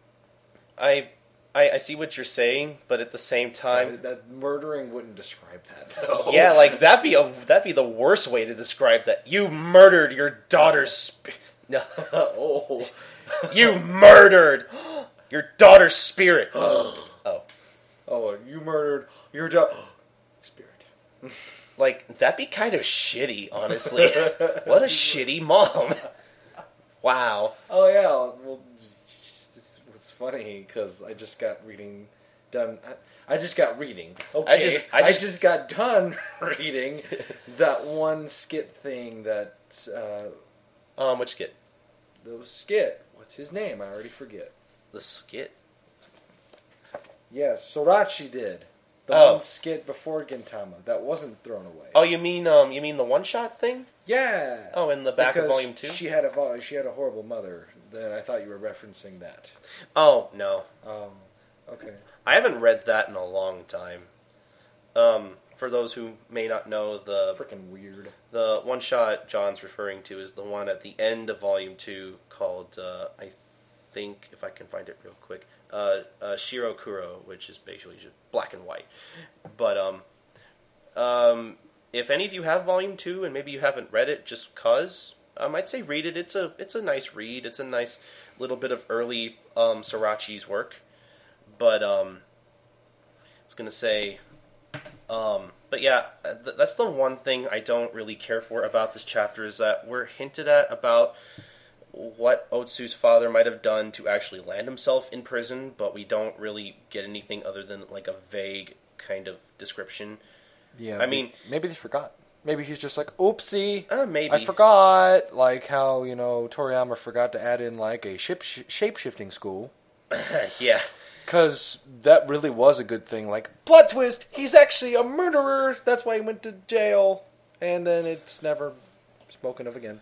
I, I I see what you're saying, but at the same time, that, that murdering wouldn't describe that though. yeah, [LAUGHS] like that'd be a that'd be the worst way to describe that. You murdered your daughter's. Sp- [LAUGHS] no, [LAUGHS] oh, you murdered [GASPS] [GASPS] [GASPS] your daughter's spirit. [GASPS] oh, oh, you murdered your daughter. [GASPS] Spirit. [LAUGHS] like that'd be kind of shitty, honestly. [LAUGHS] what a shitty mom. [LAUGHS] Wow. Oh yeah, well, it was funny because I just got reading done. I, I just got reading. Okay, I just- I just- got done reading that one skit thing that uh, Um, which skit? the skit. What's his name? I already forget. The skit. Yes, Sorachi did the Oh. one skit before Gintama that wasn't thrown away. Oh, you mean um, you mean the one shot thing? yeah. Oh, in the back of volume two. She had a vol- she had a horrible mother. That I thought you were referencing that. Oh no, Um, okay. I haven't read that in a long time. Um, for those who may not know, the Freaking weird. the one shot Jon's referring to is the one at the end of volume two called uh, I think if I can find it real quick, uh, uh, Shiro Kuro, which is basically just black and white. But um, um, if any of you have volume two and maybe you haven't read it just cause, um, I'd say read it. It's a it's a nice read. It's a nice little bit of early um, Sorachi's work. But um, I was gonna say, um, but yeah, th- that's the one thing I don't really care for about this chapter is that we're hinted at about what Otsu's father might have done to actually land himself in prison, but we don't really get anything other than like a vague kind of description. Yeah, I mean- maybe they forgot. Maybe he's just like, oopsie, Uh, maybe I forgot. Like how you know Toriyama forgot to add in like a ship sh- shape shifting school [LAUGHS] yeah, because that really was a good thing. Like plot twist, he's actually a murderer. That's why he went to jail, and then it's never spoken of again.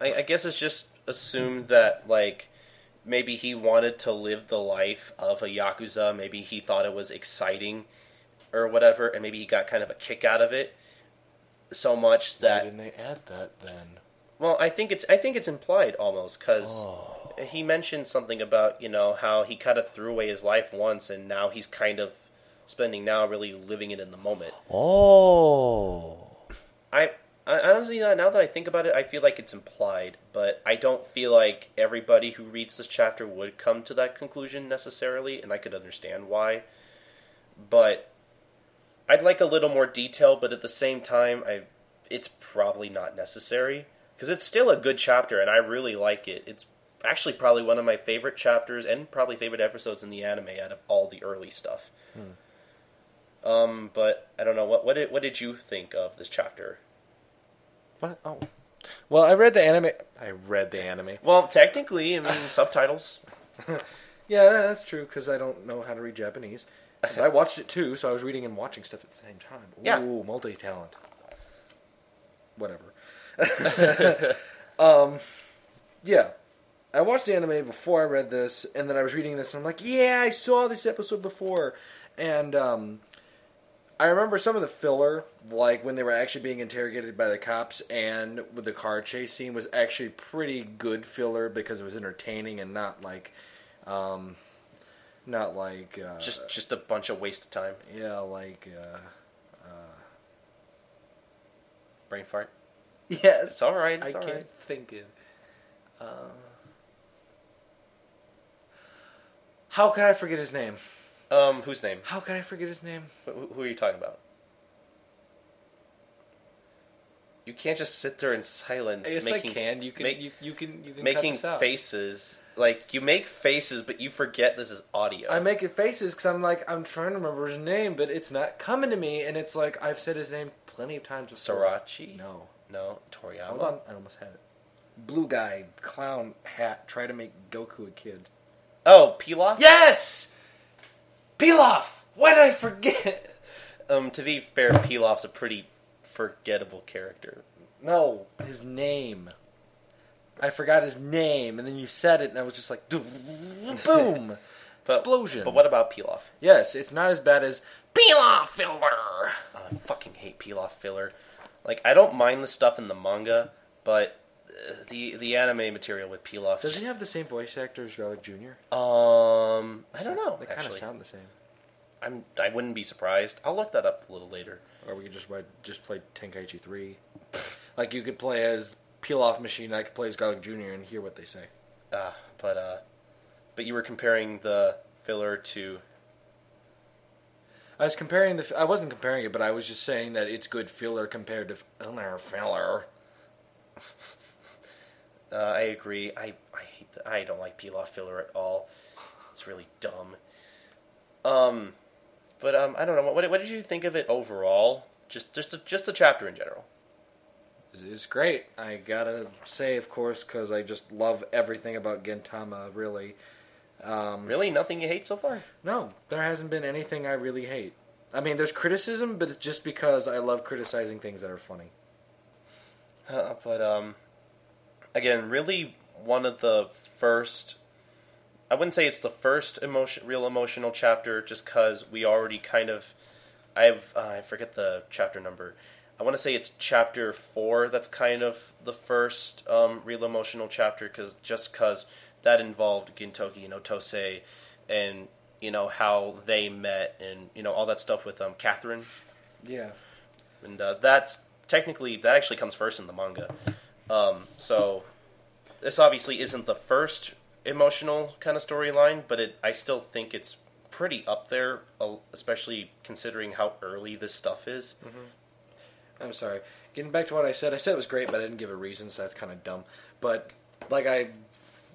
I, I guess it's just assumed that like maybe he wanted to live the life of a yakuza. Maybe he thought it was exciting or whatever, and maybe he got kind of a kick out of it. So much Why that didn't they add that then? well, I think it's I think it's implied almost because Oh. he mentioned something about you know how he kind of threw away his life once, and now he's kind of spending now really living it in the moment. Oh. I, I honestly now that I think about it, I feel like it's implied, but I don't feel like everybody who reads this chapter would come to that conclusion necessarily, and I could understand why. But I'd like a little more detail, but at the same time, I it's probably not necessary because it's still a good chapter, and I really like it. It's actually probably one of my favorite chapters and probably favorite episodes in the anime out of all the early stuff. Um, but I don't know what what did what did you think of this chapter? What? Oh. Well, I read the anime. I read the anime. Well, technically, I mean [LAUGHS] subtitles. Yeah, that's true because I don't know how to read Japanese. But I watched it too, so I was reading and watching stuff at the same time. Ooh, Yeah. multi talent. Whatever. [LAUGHS] um, yeah, I watched the anime before I read this, and then I was reading this, and I'm like, yeah, I saw this episode before, and um, I remember some of the filler, like when they were actually being interrogated by the cops, and with the car chase scene was actually pretty good filler because it was entertaining and not like, um, not like uh, Just just a bunch of waste of time. yeah, like uh, Brain fart. yes, It's all right, it's I all can't right. think of. Uh, how could I forget his name? Um, whose name? How could I forget his name? Who, who are you talking about? You can't just sit there in silence, Yes, making I can. You can. make- you, you can. You can making cut this out. faces. Like you make faces, but you forget this is audio. I'm making faces because I'm like I'm trying to remember his name, but it's not coming to me, and it's like I've said his name plenty of times. Before. Sriracha. No, no, Toriyama. hold on. I almost had it. Blue guy, clown hat, try to make Goku a kid. Oh, Pilaf. Yes, Pilaf. Why did I forget? [LAUGHS] Um, to be fair, Pilaf's a pretty forgettable character. No, his name. I forgot his name, and then you said it, and I was just like, [LAUGHS] boom, [LAUGHS] But, explosion. But what about off? Yes, it's not as bad as off filler. Oh, I fucking hate off filler. Like I don't mind the stuff in the manga, but uh, the the anime material with off. Does he have the same voice actor as Garlic Jr.? Um, I don't know. They kind of sound the same. I'm I wouldn't be surprised. I'll look that up a little later. Or we could just just play Tenkaichi three. like you could play as Pilaf machine. I could play as Garlic Jr. and hear what they say. Uh, but uh, but you were comparing the filler to. I was comparing the. I wasn't comparing it, but I was just saying that it's good filler compared to filler filler. [LAUGHS] Uh, I agree. I I hate. The, I don't like Pilaf filler at all. It's really dumb. Um, but um, I don't know. What what did you think of it overall? Just just a, just the chapter in general. It's great. I gotta say, of course, because I just love everything about Gintama. Really. Um, Really, nothing you hate so far? No, there hasn't been anything I really hate. I mean, there's criticism, but it's just because I love criticizing things that are funny. Uh, but um, again, really one of the first. I wouldn't say it's the first emotion, real emotional chapter, just because we already kind of. I have uh, I forget the chapter number. I want to say it's chapter four. That's kind of the first um, real emotional chapter, because just because that involved Gintoki and Otose, and you know how they met, and you know all that stuff with um Catherine Yeah. and uh, that's technically that actually comes first in the manga. Um, so this obviously isn't the first emotional kind of storyline, but it I still think it's pretty up there, especially considering how early this stuff is. Mm-hmm. I'm sorry. Getting back to what I said, I said it was great, but I didn't give a reason, so that's kind of dumb. But like I,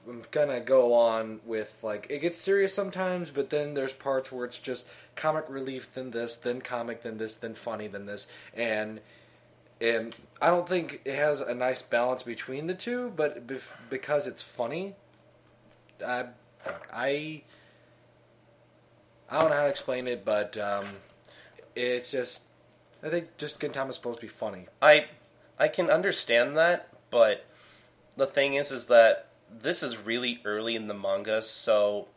I'm gonna go on with like it gets serious sometimes, but then there's parts where it's just comic relief, then this, then comic, then this, then funny, then this, and and I don't think it has a nice balance between the two. But bef- because it's funny, I I I don't know how to explain it, but um, it's just I think just Gintama's supposed to be funny. I I can understand that, but the thing is, is that this is really early in the manga, so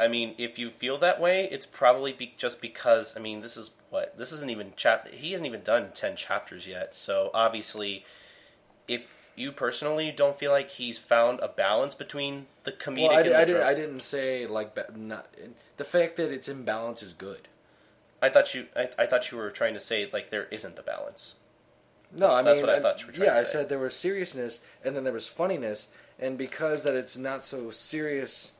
I mean, if you feel that way, it's probably be- just because I mean, this is what this isn't even chap. He hasn't even done ten chapters yet, so obviously, if you personally don't feel like he's found a balance between the comedic Well, I, and the I, did, I didn't say like not the fact that it's in balance is good. I thought you I, I thought you were trying to say like there isn't a balance. No, That's- I that's mean, what I thought you were trying yeah, to I said there was seriousness and then there was funniness, and because that it's not so serious,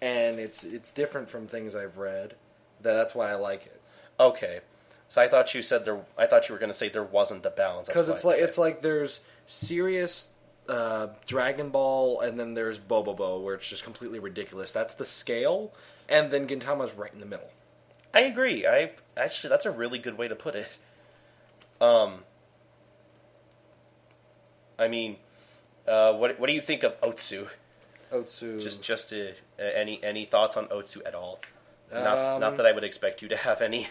and it's it's different from things I've read, that that's why I like it. Okay, so I thought you said there. I thought you were going to say there wasn't a balance. That's Because it's like it's like there's serious uh, Dragon Ball, and then there's Bobobo, where it's just completely ridiculous. That's the scale, and then Gintama's right in the middle. I agree. I actually that's a really good way to put it. Um, I mean, uh, what what do you think of Otsu? Otsu. Just just uh, any any thoughts on Otsu at all? Not Um, not that I would expect you to have any.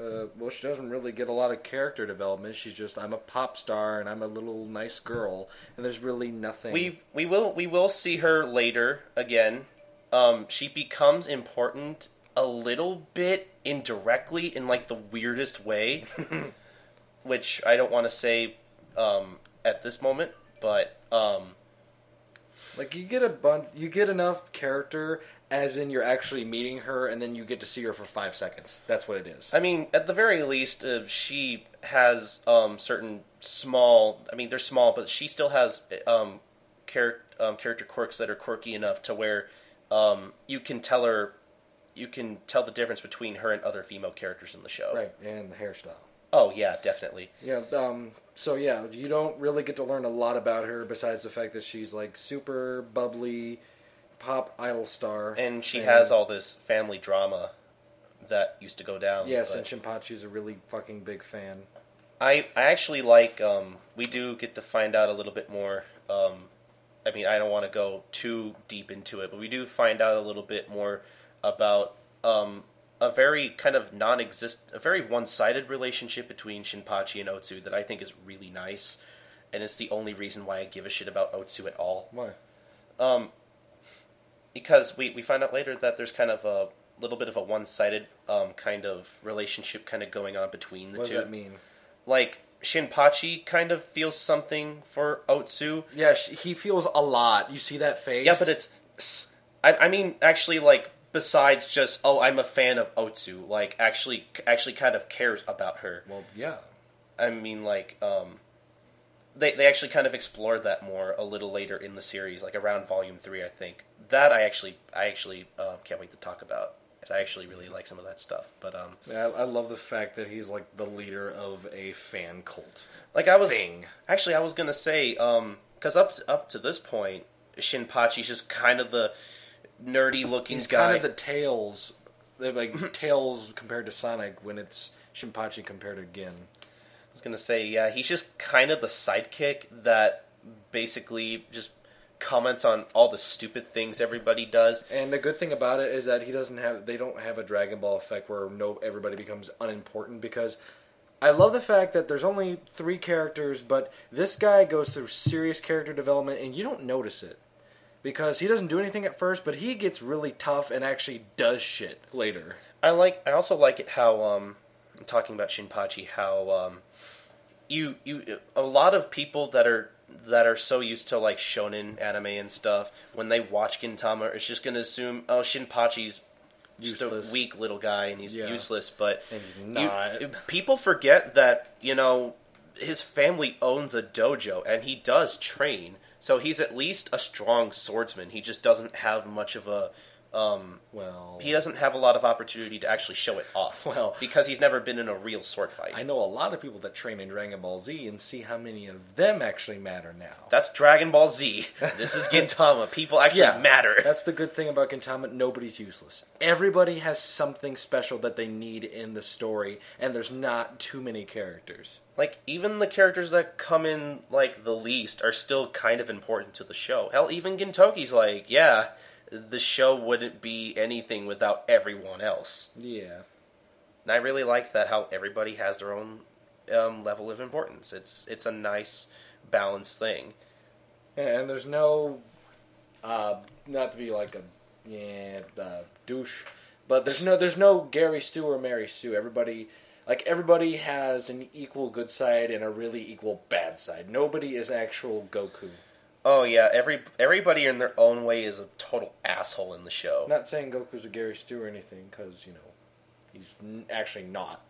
Uh, well, she doesn't really get a lot of character development. She's just I'm a pop star and I'm a little nice girl, and there's really nothing. We we will we will see her later again. Um, she becomes important a little bit indirectly in like the weirdest way, [LAUGHS] which I don't want to say um, at this moment, but um, like you get a bun- you get enough character, as in you're actually meeting her, and then you get to see her for five seconds. That's what it is. I mean, at the very least, uh, she has um, certain small. I mean, they're small, but she still has um, char- um, character quirks that are quirky enough to where um, you can tell her, you can tell the difference between her and other female characters in the show. Right, and the hairstyle. Oh yeah, definitely. Yeah. Um. So yeah, you don't really get to learn a lot about her besides the fact that she's like super bubbly, pop idol star, And she has all this family drama that used to go down. Yes, and Shinpachi's a really fucking big fan. I I actually like um we do get to find out a little bit more um I mean I don't want to go too deep into it but we do find out a little bit more about um a very kind of non-exist a very one-sided relationship between Shinpachi and Otsu that I think is really nice and it's the only reason why I give a shit about Otsu at all. Why? Um, because we, we find out later that there's kind of a little bit of a one sided um, kind of relationship kind of going on between the What two. does that mean? Like Shinpachi kind of feels something for Otsu. Yeah, he feels a lot. You see that face? Yeah, but it's. I, I mean, actually, like besides just oh, I'm a fan of Otsu. Like actually, actually, kind of cares about her. well, yeah. I mean, like, um, they they actually kind of explored that more a little later in the series, like around volume three, I think. That I actually, I actually uh, can't wait to talk about. I actually really like some of that stuff. But um, Yeah, I, I love the fact that he's like the leader of a fan cult. like I was Thing. actually, I was gonna say, um, because up to, up to this point, Shinpachi's just kind of the nerdy looking He's guy. kind of the Tails, like [LAUGHS] Tails compared to Sonic when it's Shinpachi compared to Gin. I was gonna say, yeah, he's just kind of the sidekick that basically just comments on all the stupid things everybody does. And the good thing about it is that he doesn't have they don't have a Dragon Ball effect where no everybody becomes unimportant because I love the fact that there's only three characters, but this guy goes through serious character development and you don't notice it. Because he doesn't do anything at first, but he gets really tough and actually does shit later. I like. I also like it how um, I'm talking about Shinpachi. How um, you you a lot of people that are that are so used to like shonen anime and stuff when they watch Gintama, it's just gonna assume oh Shinpachi's just Useless. a weak little guy and he's Yeah. useless. But he's you- people forget that you know his family owns a dojo and he does train, so he's at least a strong swordsman. He just doesn't have much of a um, Well, he doesn't have a lot of opportunity to actually show it off. [LAUGHS] Well- because he's never been in a real sword fight. I know a lot of people that train in Dragon Ball Z and see how many of them actually matter now. That's Dragon Ball Z. [LAUGHS] This is Gintama. People actually matter. That's the good thing about Gintama. Nobody's useless. Everybody has something special that they need in the story, and there's not too many characters. Like even the characters that come in like the least are still kind of important to the show. Hell, even Gintoki's like, yeah, the show wouldn't be anything without everyone else. Yeah. And I really like that how everybody has their own um, level of importance. It's it's a nice balanced thing. And there's no, uh, not to be like a yeah uh, douche, but there's no there's no Gary Stu or Mary Stu. Everybody like everybody has an equal good side and a really equal bad side. Nobody is actual Goku. Oh yeah, every everybody in their own way is a total asshole in the show. not saying Goku's a Gary Stu or anything because you know he's n- actually not.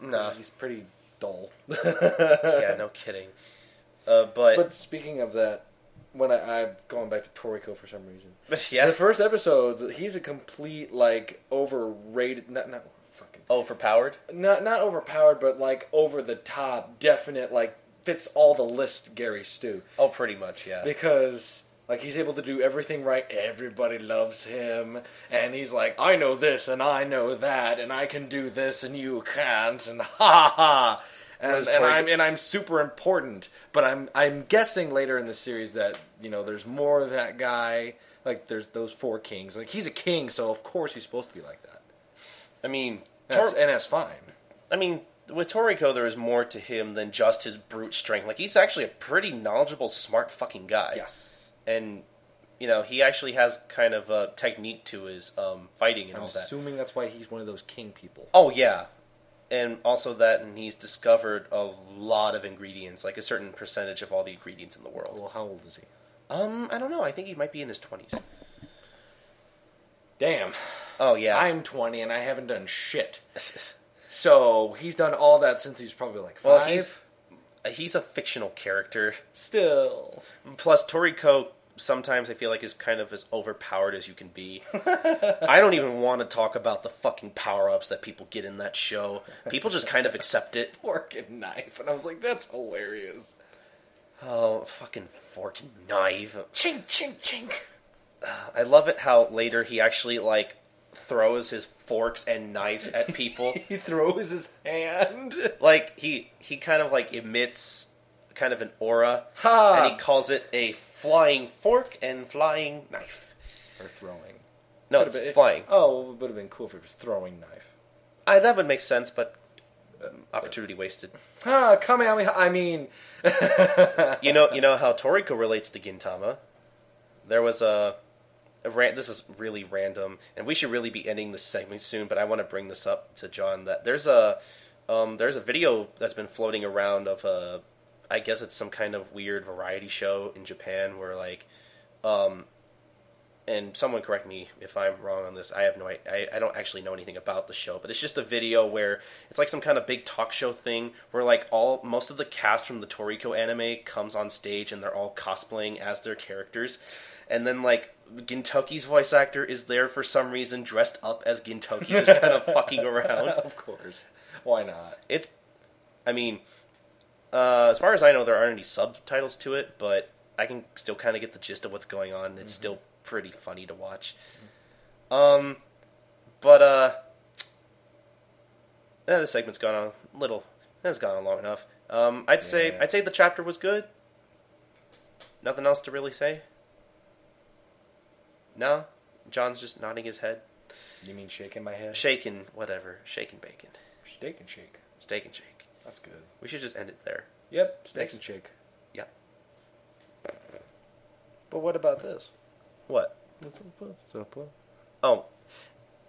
no, he's pretty dull. [LAUGHS] yeah, no kidding. Uh, but, But speaking of that, when I, I'm going back to Toriko for some reason, [LAUGHS] yeah, the first episodes he's a complete like overrated, not not fucking overpowered. not not overpowered, but like over the top, definite like fits all the list Gary Stu Oh, pretty much, yeah. because. Like he's able to do everything right. Everybody loves him, and he's like, "I know this and I know that, and I can do this and you can't," and [LAUGHS] ha ha ha. And, and I'm and I'm super important, but I'm I'm guessing later in the series that you know there's more of that guy. Like there's those four kings. Like he's a king, so of course he's supposed to be like that. I mean, That's, Tor- and that's fine. I mean, with Toriko, there is more to him than just his brute strength. Like he's actually a pretty knowledgeable, smart fucking guy. Yes. and you know he actually has kind of a technique to his um, fighting and I'm all that. assuming that's why he's one of those king people. Oh yeah, and also that, and he's discovered a lot of ingredients, like a certain percentage of all the ingredients in the world. Well, how old is he? Um, I don't know. I think he might be in his twenties. Damn. Oh yeah. I'm 20 and I haven't done shit. [LAUGHS] So he's done all that since he's probably like five. well, he's uh, he's a fictional character. still. Plus, Toriko sometimes I feel like is kind of as overpowered as you can be. [LAUGHS] I don't even want to talk about the fucking power ups that people get in that show. People just kind of accept it. [LAUGHS] Fork and knife, and I was like, that's hilarious. Oh, fucking fork and knife. Chink, chink, chink. Uh, I love it how later he actually like throws his forks and knives at people. [LAUGHS] He throws his hand. like he he kind of like emits kind of an aura, Ha! and he calls it a flying fork and flying knife. Or throwing. No, Could've it's been- flying. Oh, it would have been cool if it was throwing knife. I, that would make sense, but opportunity wasted. Ah, Kamehameha. I mean, [LAUGHS] You know, you know how Toriko relates to Gintama. There was a, this is really random, and we should really be ending this segment soon. But I want to bring this up to Jon. That there's a, um, there's a video that's been floating around of a, I guess it's some kind of weird variety show in Japan where like, um, and someone correct me if I'm wrong on this. I have no, I, I don't actually know anything about the show, but it's just a video where it's like some kind of big talk show thing where like all most of the cast from the Toriko anime comes on stage and they're all cosplaying as their characters, and then like Gintoki's voice actor is there for some reason dressed up as Gintoki, just kind of [LAUGHS] fucking around. of course. Why not? It's, I mean, uh, as far as I know, there aren't any subtitles to it, but I can still kind of get the gist of what's going on. It's still pretty funny to watch. Um, but uh, eh, this segment's gone on a little. It's gone on long enough. Um, I'd say I'd say the chapter was good. Nothing else to really say. No, Jon's just nodding his head, You mean shaking my head? shaking whatever, shaking bacon, Steak and shake. steak and shake. That's good. We should just end it there. Yep, steak Next. and shake. Yep. But what about this? What? Oh,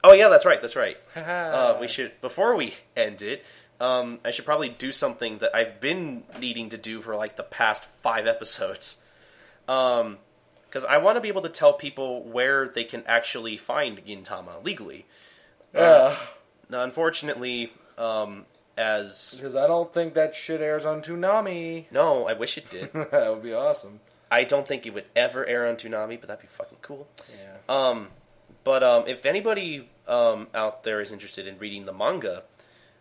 oh yeah, that's right. That's right. [LAUGHS] Uh, uh, we should before we end it. Um, I should probably do something that I've been needing to do for like the past five episodes. Um, because I want to be able to tell people where they can actually find Gintama legally. Yeah. Now, unfortunately, um, as Because I don't think that shit airs on Toonami. no, I wish it did. [LAUGHS] that would be awesome. I don't think it would ever air on Toonami, but that'd be fucking cool. Yeah. Um, but um, if anybody um, out there is interested in reading the manga,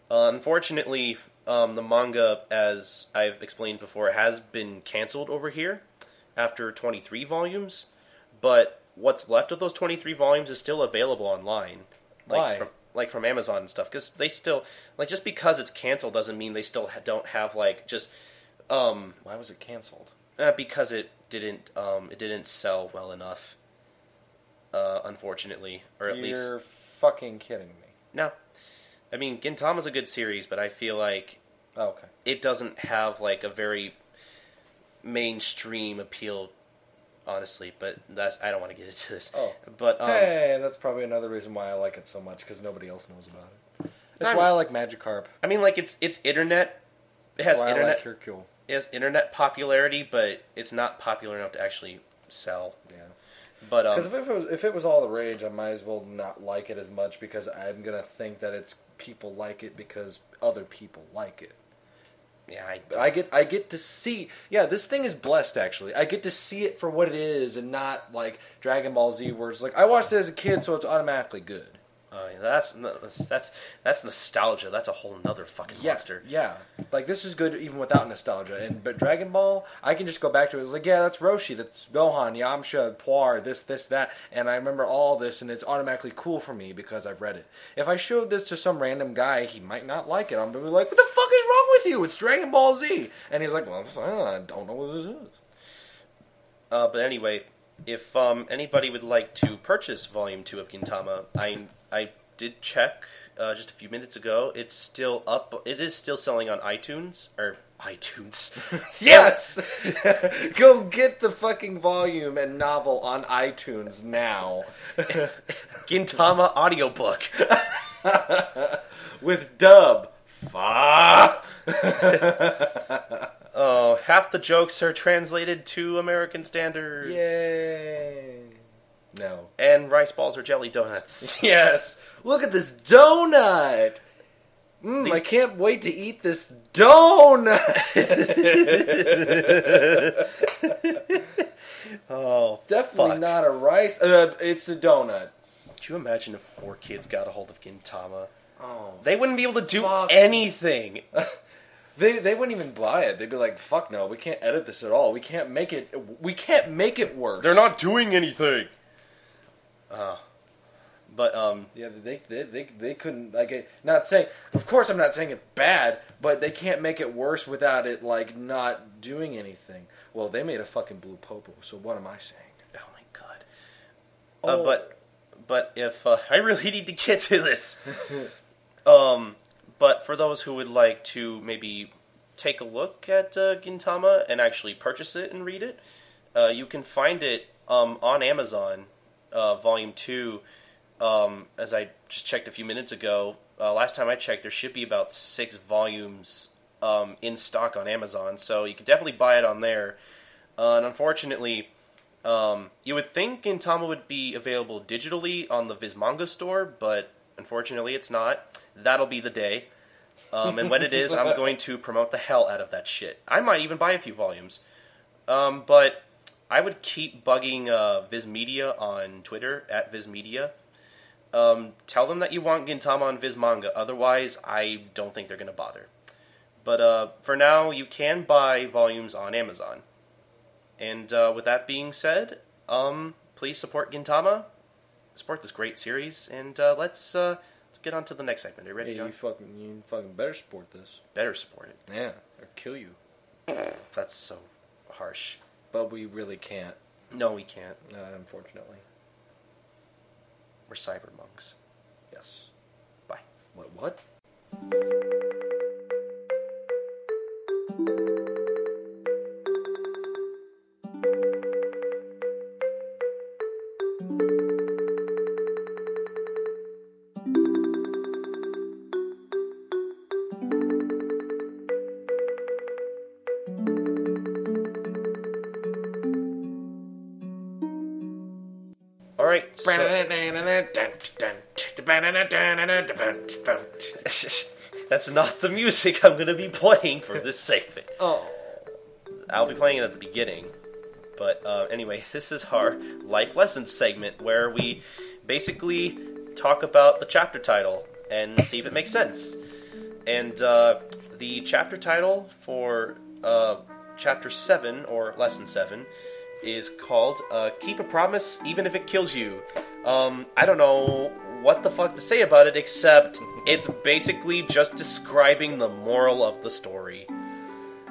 uh, unfortunately, um, the manga, as I've explained before, has been canceled over here after 23 volumes. But what's left of those 23 volumes is still available online, like Why? from like from Amazon and stuff. Because they still like just because it's canceled doesn't mean they still ha- don't have like just um, Why was it canceled? uh, because it didn't um, it didn't sell well enough. Uh, unfortunately, or at least You're fucking kidding me. no. I mean, Gintama's a good series, but I feel like Oh, okay. it doesn't have like a very mainstream appeal, honestly. But that's I don't want to get into this. Oh. but um, hey, that's probably another reason why I like it so much because nobody else knows about it. That's I'm- why I like Magikarp. I mean, like it's it's internet. It has why I internet. like Hercule. it has internet popularity, but it's not popular enough to actually sell. Yeah. But um, Because if it was if it was all the rage, I might as well not like it as much because I'm gonna think that it's people like it because other people like it. Yeah, I, But I get I get to see yeah this thing is blessed actually I get to see it for what it is and not like Dragon Ball Z where it's like I watched it as a kid so it's automatically good. uh, that's that's that's nostalgia. That's a whole nother fucking Yeah, monster. yeah. Like this is good even without nostalgia. And but Dragon Ball, I can just go back to it. It's like, yeah, that's Roshi, that's Gohan, Yamcha, Puar, this, this, that, and I remember all this, and it's automatically cool for me because I've read it. If I showed this to some random guy, he might not like it. I'm gonna be like, what the fuck is you? It's Dragon Ball Z, and he's like, well, I don't know what this is. Uh, but anyway, if um, anybody would like to purchase Volume Two of Gintama, I I did check uh, just a few minutes ago. It's still up. It is still selling on iTunes or iTunes. [LAUGHS] Yes, [LAUGHS] go get the fucking volume and novel on iTunes now. [LAUGHS] Gintama audiobook. with dub. Fa. [LAUGHS] Oh, half the jokes are translated to American standards. Yay! No. And rice balls are jelly donuts. [LAUGHS] Yes. Look at this donut. Mm, I can't wait to eat this donut. [LAUGHS] oh, Definitely fuck. not a rice. Uh, it's a donut. Could you imagine if 4Kids got a hold of Gintama? Oh. They wouldn't be able to do Fuck. anything. [LAUGHS] They they wouldn't even buy it. They'd be like, "Fuck no, we can't edit this at all. We can't make it. We can't make it worse." They're not doing anything. Uh, but um, Yeah, they they they, they couldn't like it. Not saying, of course, I'm not saying it bad, but they can't make it worse without it like not doing anything. Well, they made a fucking blue popo, so what am I saying? oh my god. Uh, Oh. but but if uh, [LAUGHS] I really need to get to this, [LAUGHS] um, but for those who would like to maybe take a look at uh, Gintama and actually purchase it and read it, uh, you can find it um, on Amazon, uh, Volume Two. Um, as I just checked a few minutes ago, uh, last time I checked, there should be about six volumes um, in stock on Amazon, so you can definitely buy it on there. Uh, and unfortunately, um, you would think Gintama would be available digitally on the Viz Manga store, but unfortunately, it's not. That'll be the day. Um, and when it is, I'm [LAUGHS] going to promote the hell out of that shit. I might even buy a few volumes. Um, but I would keep bugging uh, Viz Media on Twitter at Viz Media. Um, tell them that you want Gintama on Viz Manga. Otherwise, I don't think they're going to bother. But uh, for now, you can buy volumes on Amazon. And uh, with that being said, um, please support Gintama, support this great series, and uh, let's uh, let's get on to the next segment. Are you ready, Jon? you fucking, you fucking better support this. Better support it. Yeah, or kill you. That's so harsh. But we really can't, No, we can't. uh, unfortunately. We're cyber monks. Yes. Bye. What? What? [LAUGHS] that's not the music I'm going to be playing for this segment. Oh. I'll be playing it at the beginning. But uh, anyway, [LAUGHS] this is our life lessons segment where we basically talk about the chapter title and see if it makes sense. And uh, the chapter title for uh, chapter 7 or lesson 7 is called uh, Keep a Promise Even If It Kills You. Um, I don't know what the fuck to say about it except it's basically just describing the moral of the story.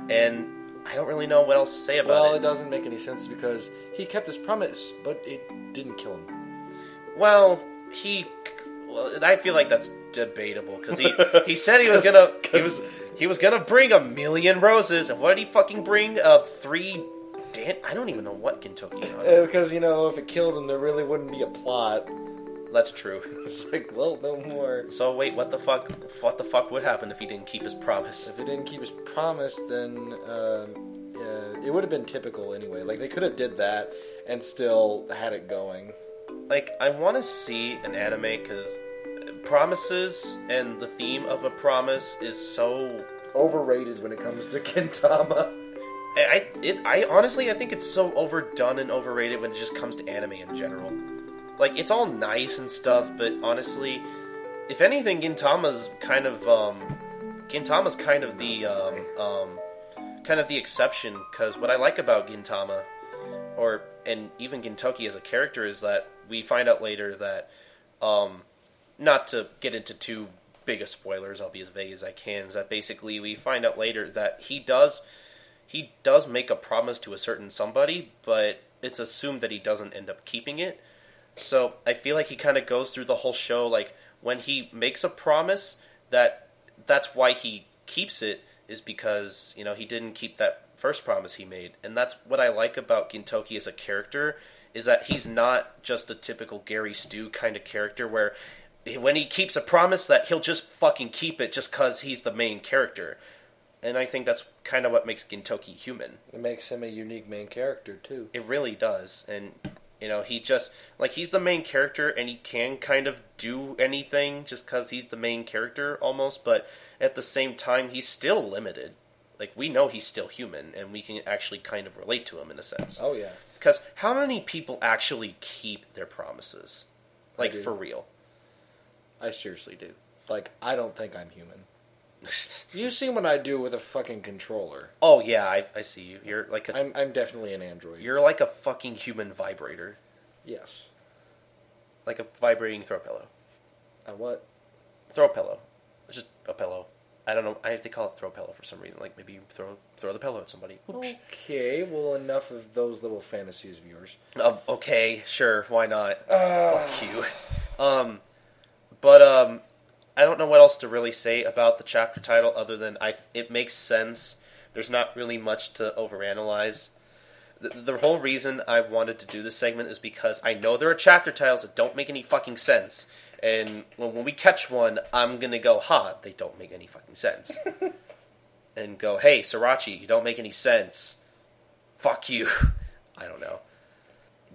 And I don't really know what else to say about Well, it. Well, it doesn't make any sense because he kept his promise, but it didn't kill him. Well, he. Well, I feel like that's debatable because he he [LAUGHS] said he was gonna he was he was gonna bring a million roses, and what did he fucking bring? Uh, three. Dan- I don't even know what Kentucky. [LAUGHS] Uh, because, you know, if it killed him, there really wouldn't be a plot. That's true. [LAUGHS] It's like, well, no more. So wait, what the fuck? What the fuck would happen if he didn't keep his promise? If he didn't keep his promise, then um, uh, it would have been typical anyway. Like, they could have did that and still had it going. Like, I want to see an anime because promises and the theme of a promise is so Overrated when it comes to Kintama. [LAUGHS] I it I honestly I think it's so overdone and overrated when it just comes to anime in general. Like it's all nice and stuff, but honestly, if anything, Gintama's kind of um, Gintama's kind of the um, um, kind of the exception because what I like about Gintama, or and even Gintoki as a character, is that we find out later that um, not to get into too big of spoilers, I'll be as vague as I can. Is that basically we find out later that he does he does make a promise to a certain somebody, but it's assumed that he doesn't end up keeping it. So I feel like he kind of goes through the whole show like when he makes a promise that that's why he keeps it is because you know he didn't keep that first promise he made, and that's what I like about Gintoki as a character is that he's not just a typical Gary Stu kind of character where when he keeps a promise that he'll just fucking keep it just cuz he's the main character. And I think that's kind of what makes Gintoki human. It makes him a unique main character, too. It really does. And you know, he just like he's the main character and he can kind of do anything just cuz he's the main character almost, but at the same time he's still limited. Like we know he's still human and we can actually kind of relate to him in a sense. Oh, yeah. Because how many people actually keep their promises? Like for real. I seriously do. Like, I don't think I'm human. You've seen what I do with a fucking controller. oh yeah, I, I see you. You're like a I'm, I'm definitely an android. you're like a fucking human vibrator, yes. like a vibrating throw pillow. A what? Throw pillow. It's just a pillow. I don't know. I have to call it throw pillow for some reason. Like maybe you throw throw the pillow at somebody. Whoosh. Okay, well, enough of those little fantasies of yours. Um, okay, sure, why not? Uh, Fuck you. Um, but um, I don't know what else to really say about the chapter title other than I it makes sense. There's not really much to overanalyze. The, the whole reason I wanted to do this segment is because I know there are chapter titles that don't make any fucking sense. And when, when we catch one, I'm gonna go, ha, they don't make any fucking sense. [LAUGHS] and go, hey, Sriracha, you don't make any sense. Fuck you. [LAUGHS] I don't know.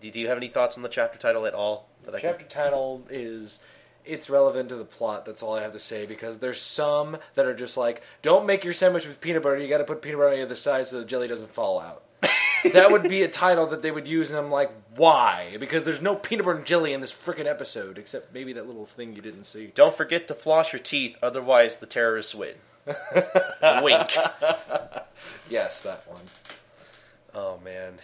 Do, do you have any thoughts on the chapter title at all? That I can- Chapter title is it's relevant to the plot. That's all I have to say because there's some that are just like, don't make your sandwich with peanut butter. You got to put peanut butter on the other side so the jelly doesn't fall out. [LAUGHS] that would be a title that they would use, and I'm like, why? Because there's no peanut butter and jelly in this freaking episode, except maybe that little thing you didn't see. Don't forget to floss your teeth, otherwise the terrorists win. [LAUGHS] Wink. Yes, that one. Oh man.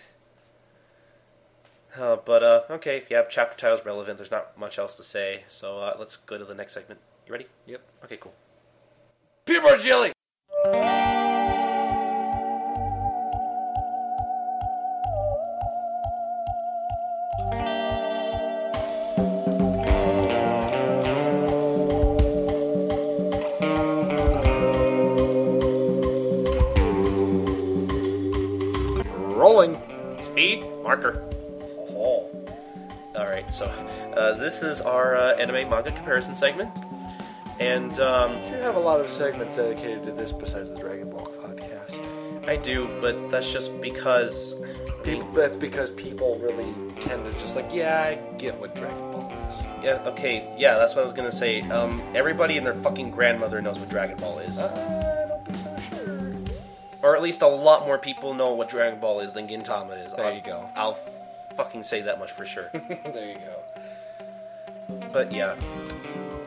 Uh, but uh, okay, yeah, chapter title's relevant. There's not much else to say, so uh, let's go to the next segment. You ready? Yep. Okay, cool. Peanut butter jelly. Rolling. Speed marker. Uh, this is our uh, anime manga comparison segment, and um, should have a lot of segments dedicated to this besides the Dragon Ball podcast. I do, but that's just because People, that's because people really tend to just like, yeah, I get what Dragon Ball is. yeah, okay, yeah, that's what I was gonna say. Um, everybody and their fucking grandmother knows what Dragon Ball is, I don't be so sure. or at least a lot more people know what Dragon Ball is than Gintama is. There I'll- you go. I'll fucking say that much for sure. [LAUGHS] there you go. But yeah,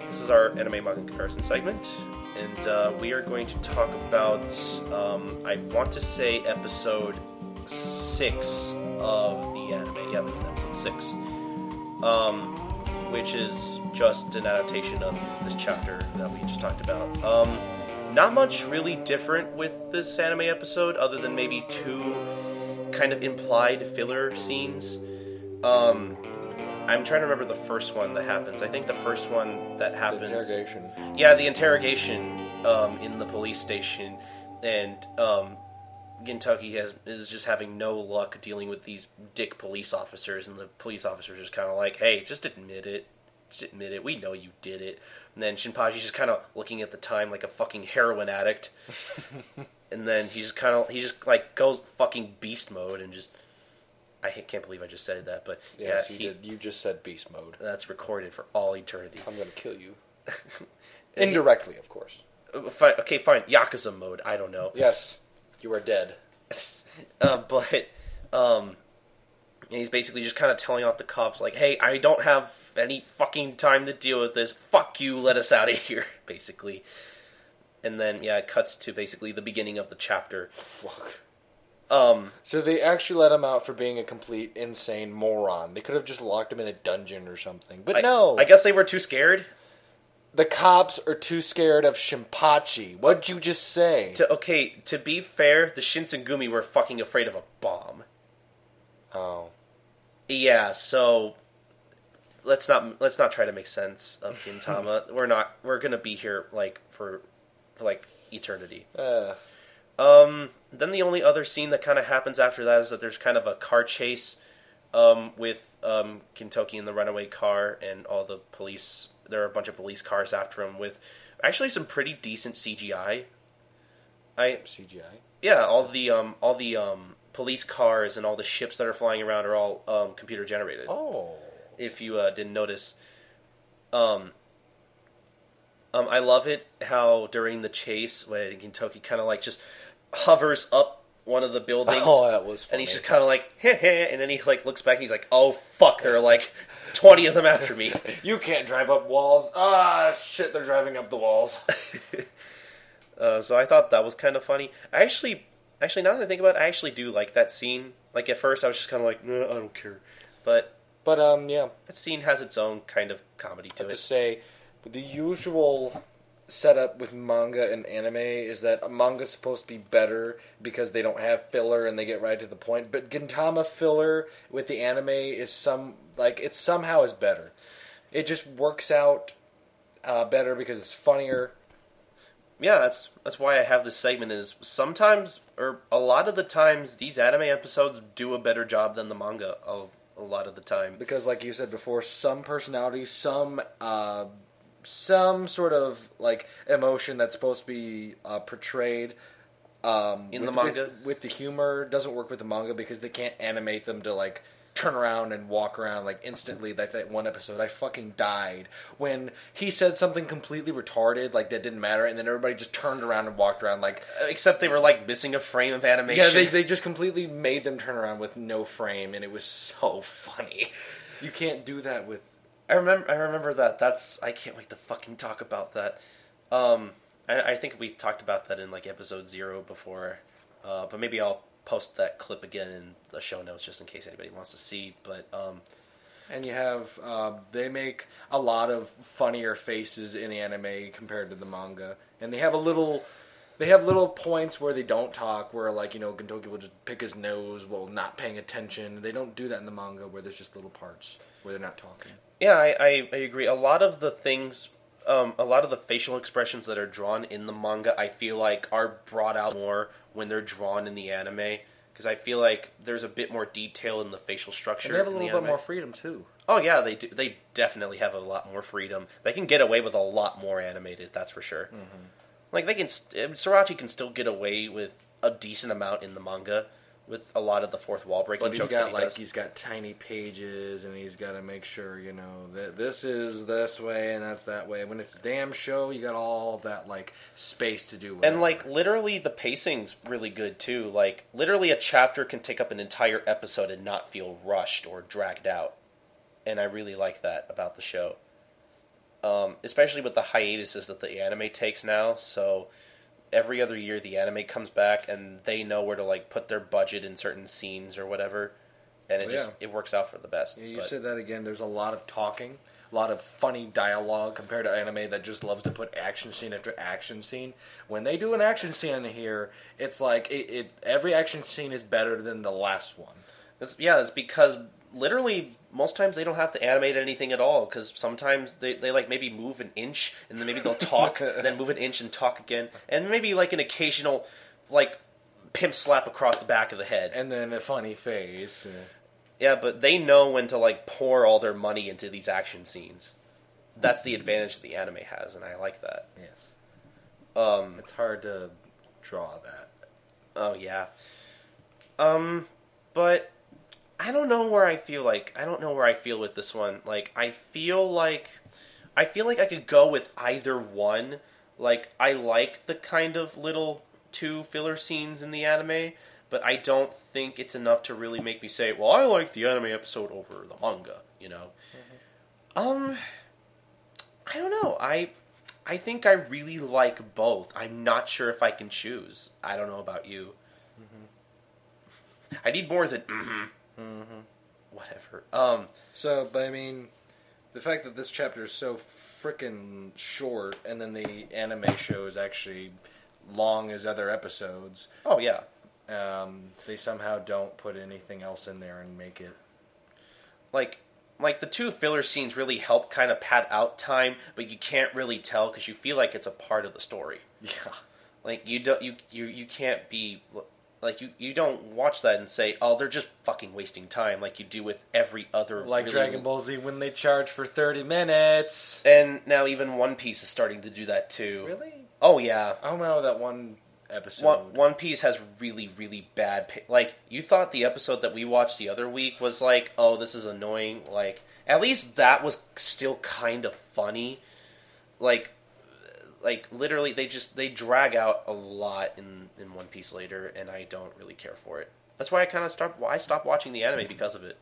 this is our anime manga comparison segment, and uh, we are going to talk about, um, I want to say, episode six of the anime. Yeah, episode six, um, which is just an adaptation of this chapter that we just talked about. Um, not much really different with this anime episode, other than maybe two kind of implied filler scenes. Um, I'm trying to remember the first one that happens. I think the first one that The happens. interrogation. Yeah, the interrogation um, in the police station, and um, Gintoki has is just having no luck dealing with these dick police officers, and the police officers just kind of like, "Hey, just admit it, just admit it. We know you did it." And then Shinpachi's just kind of looking at the time like a fucking heroin addict, [LAUGHS] and then he just kind of he just like goes fucking beast mode and just. I can't believe I just said that, but Yes, yeah, you he- did. You just said beast mode. That's recorded for all eternity. I'm gonna kill you. [LAUGHS] Indirectly, of course. Uh, Fine, okay, fine. Yakuza mode. I don't know. Yes, you are dead. [LAUGHS] uh, but um, he's basically just kind of telling off the cops, like, "Hey, I don't have any fucking time to deal with this. Fuck you. Let us out of here." [LAUGHS] Basically, and then yeah, it cuts to basically the beginning of the chapter. Fuck. Um, So they actually let him out for being a complete insane moron. They could have just locked him in a dungeon or something. But I, no. I guess they were too scared. the cops are too scared of Shinpachi. What'd you just say? To okay, to be fair, the Shinsengumi were fucking afraid of a bomb. oh. Yeah, so let's not let's not try to make sense of [LAUGHS] Gintama. we're not we're gonna be here like for for like eternity. Uh, Um, then the only other scene that kind of happens after that is that there's kind of a car chase um, with um, Gintoki in the runaway car and all the police. There are a bunch of police cars after him with actually some pretty decent CGI. I CGI. yeah, all the um, all the um, police cars and all the ships that are flying around are all um, computer generated Oh. if you uh, didn't notice. Um, um, I love it how during the chase, when Gintoki kind of like just hovers up one of the buildings, Oh, that was funny. and he's just kind of like, heh heh, and then he like looks back and he's like, oh fuck, there are like twenty of them after me. [LAUGHS] You can't drive up walls. Ah, shit, they're driving up the walls. [LAUGHS] uh, so I thought that was kind of funny. I actually, actually, now that I think about it, I actually do like that scene. Like at first, I was just kind of like, nah, I don't care, but But, um, yeah, that scene has its own kind of comedy to to it. say, the usual setup with manga and anime is that a manga's supposed to be better because they don't have filler and they get right to the point. But Gintama filler with the anime is some like it somehow is better. It just works out uh, better because it's funnier. yeah, that's that's why I have this segment. Is sometimes or a lot of the times these anime episodes do a better job than the manga. A, a lot of the time. because like you said before some personality some uh, some sort of like emotion that's supposed to be uh, portrayed um, In with, the manga? with, [LAUGHS] with the humor doesn't work with the manga because they can't animate them to like turn around and walk around like instantly like that one episode i fucking died when he said something completely retarded like that didn't matter and then everybody just turned around and walked around like Except they were like missing a frame of animation. yeah, they, they just completely made them turn around with no frame, and it was so [LAUGHS] funny. You can't do that with. I remember. I remember that. That's. I can't wait to fucking talk about that. Um, I, I think we talked about that in like episode zero before, uh, but maybe I'll post that clip again in the show notes just in case anybody wants to see. But um, And you have uh, they make a lot of funnier faces in the anime compared to the manga, and they have a little. They have little points where they don't talk, where like you know Gintoki will just pick his nose while not paying attention. They don't do that in the manga, where there's just little parts where they're not talking. Yeah, I, I, I agree. A lot of the things. Um, a lot of the facial expressions that are drawn in the manga, I feel like, are brought out more when they're drawn in the anime. Because I feel like there's a bit more detail in the facial structure. And they have a little bit anime. more freedom too. Oh yeah, they do. They definitely have a lot more freedom. They can get away with a lot more animated. That's for sure. Mm-hmm. Like they can, st- Sorachi can still get away with a decent amount in the manga with a lot of the fourth wall breaking But he's jokes. got that he like does. he's got tiny pages, and he's got to make sure you know that this is this way and that's that way. When it's a damn show, you got all that like space to do. and like literally, the pacing's really good too. Like literally, a chapter can take up an entire episode and not feel rushed or dragged out. And I really like that about the show, um, especially with the hiatuses that the anime takes now. So every other year the anime comes back and they know where to like put their budget in certain scenes or whatever and it Oh, just it works out for the best Yeah, you But- said that again. There's a lot of talking, a lot of funny dialogue compared to anime that just loves to put action scene after action scene. When they do an action scene in here, it's like it, it every action scene is better than the last one. it's, yeah it's because literally most times they don't have to animate anything at all because sometimes they, they like maybe move an inch and then maybe they'll talk and [LAUGHS] then move an inch and talk again and maybe like an occasional like pimp slap across the back of the head And then a funny face. Yeah, but they know when to like pour all their money into these action scenes. That's the advantage that the anime has, and I like that. Yes, Um, it's hard to draw that. oh yeah. Um, but I don't know where I feel like I don't know where I feel with this one. Like I feel like I feel like I could go with either one. Like I like the kind of little two filler scenes in the anime, but I don't think it's enough to really make me say, "Well, I like the anime episode over the manga." You know. Um, I don't know. I I think I really like both. I'm not sure if I can choose. I don't know about you. I need more than mm-hmm. Whatever. Um, So, but I mean, the fact that this chapter is so freaking short, and then the anime show is actually long as other episodes. oh yeah. Um, they somehow don't put anything else in there and make it. Like like the two filler scenes really help kind of pad out time, but you can't really tell because you feel like it's a part of the story. [LAUGHS] Yeah. Like you don't you you you can't be like you you don't watch that and say, "Oh, they're just fucking wasting time," like you do with every other Like really- Dragon Ball Z when they charge for 30 minutes. And now even One Piece is starting to do that too. Really? Oh yeah. I remember that one episode. One, One Piece has really, really bad. Pa- like you thought the episode that we watched the other week was like, oh, this is annoying. Like at least that was still kind of funny. Like, like literally, they just they drag out a lot in in One Piece later, and I don't really care for it. That's why I kind of stopped. I stopped watching the anime because of it.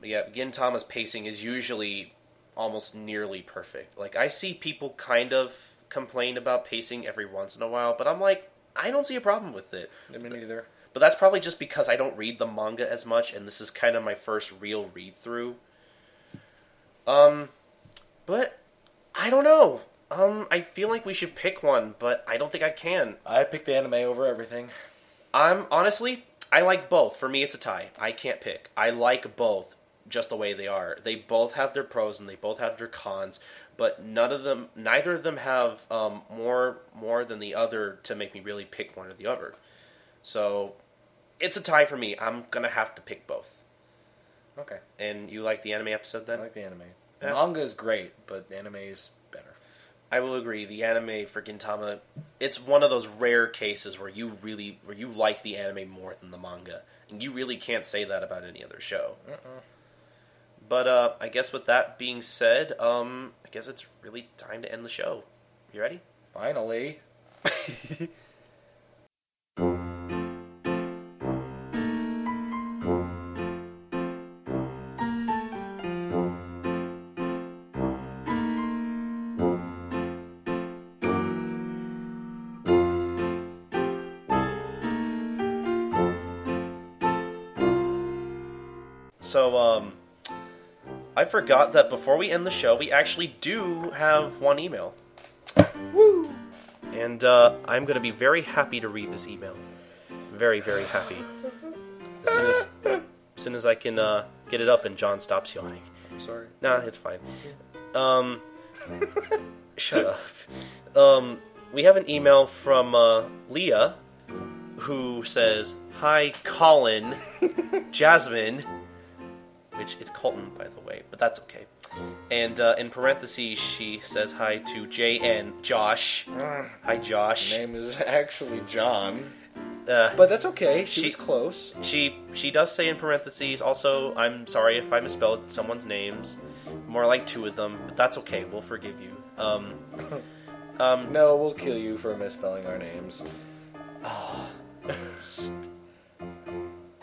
But yeah, Gintama's pacing is usually almost nearly perfect. Like I see people kind of complain about pacing every once in a while, but I'm like, I don't see a problem with it. I mean, either. But that's probably just because I don't read the manga as much, and this is kind of my first real read through. Um, but I don't know. Um, I feel like we should pick one, but I don't think I can. I picked the anime over everything. I'm honestly, I like both. For me, it's a tie. I can't pick. I like both, just the way they are. They both have their pros and they both have their cons, but none of them, neither of them have um, more more than the other to make me really pick one or the other. So it's a tie for me. I'm gonna have to pick both. Okay. And you like the anime episode then? I like the anime. The Yeah. manga is great, but the anime is better. I will agree. The anime for Gintama, it's one of those rare cases where you really where you like the anime more than the manga, and you really can't say that about any other show. Uh-uh. But uh, I guess with that being said, um, I guess it's really time to end the show. You ready? Finally. [LAUGHS] So, um, I forgot that before we end the show, we actually do have one email. Woo! And uh, I'm going to be very happy to read this email. Very, very happy. As soon as, as, soon as I can uh, get it up and Jon stops yawning. I'm sorry. Nah, it's fine. Um, [LAUGHS] shut up. Um, we have an email from uh, Leah who says, Hi, Colin, [LAUGHS] Jasmine, which it's Colton, by the way, but that's okay. And uh, in parentheses, she says hi to JN, Josh. Hi, Josh. Her name is [LAUGHS] actually Jon. Uh, But that's okay. She, She- was close. She she does say in parentheses. Also, I'm sorry if I misspelled someone's names. More like two of them, but that's okay. We'll forgive you. Um, [LAUGHS] um, No, we'll kill you for misspelling our names. [LAUGHS] st-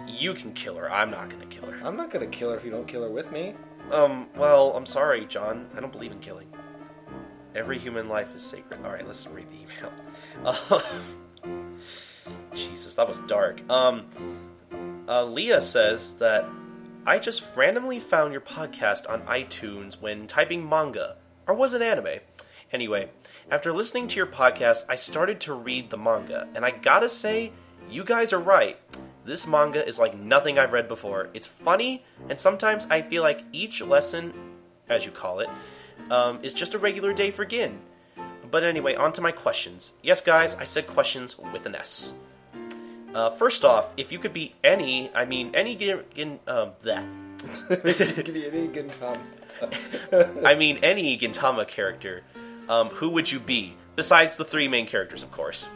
you can kill her. I'm not gonna kill her. I'm not gonna kill her if you don't kill her with me. Um, well, I'm sorry, Jon. I don't believe in killing. Every human life is sacred. All right, let's read the email. Uh, [LAUGHS] Jesus, that was dark. Um, uh, Leah says that I just randomly found your podcast on iTunes when typing manga, or was it anime? Anyway, after listening to your podcast, I started to read the manga, and I gotta say, you guys are right. This manga is like nothing I've read before. It's funny, and sometimes I feel like each lesson, as you call it, um, is just a regular day for Gin. But anyway, on to my questions. Yes, guys, I said questions with an S. Uh, first off, if you could be any, I mean any gin, um, that. [LAUGHS] Give me any Tom. [LAUGHS] I mean any Gintama character, um, who would you be? Besides the three main characters, of course.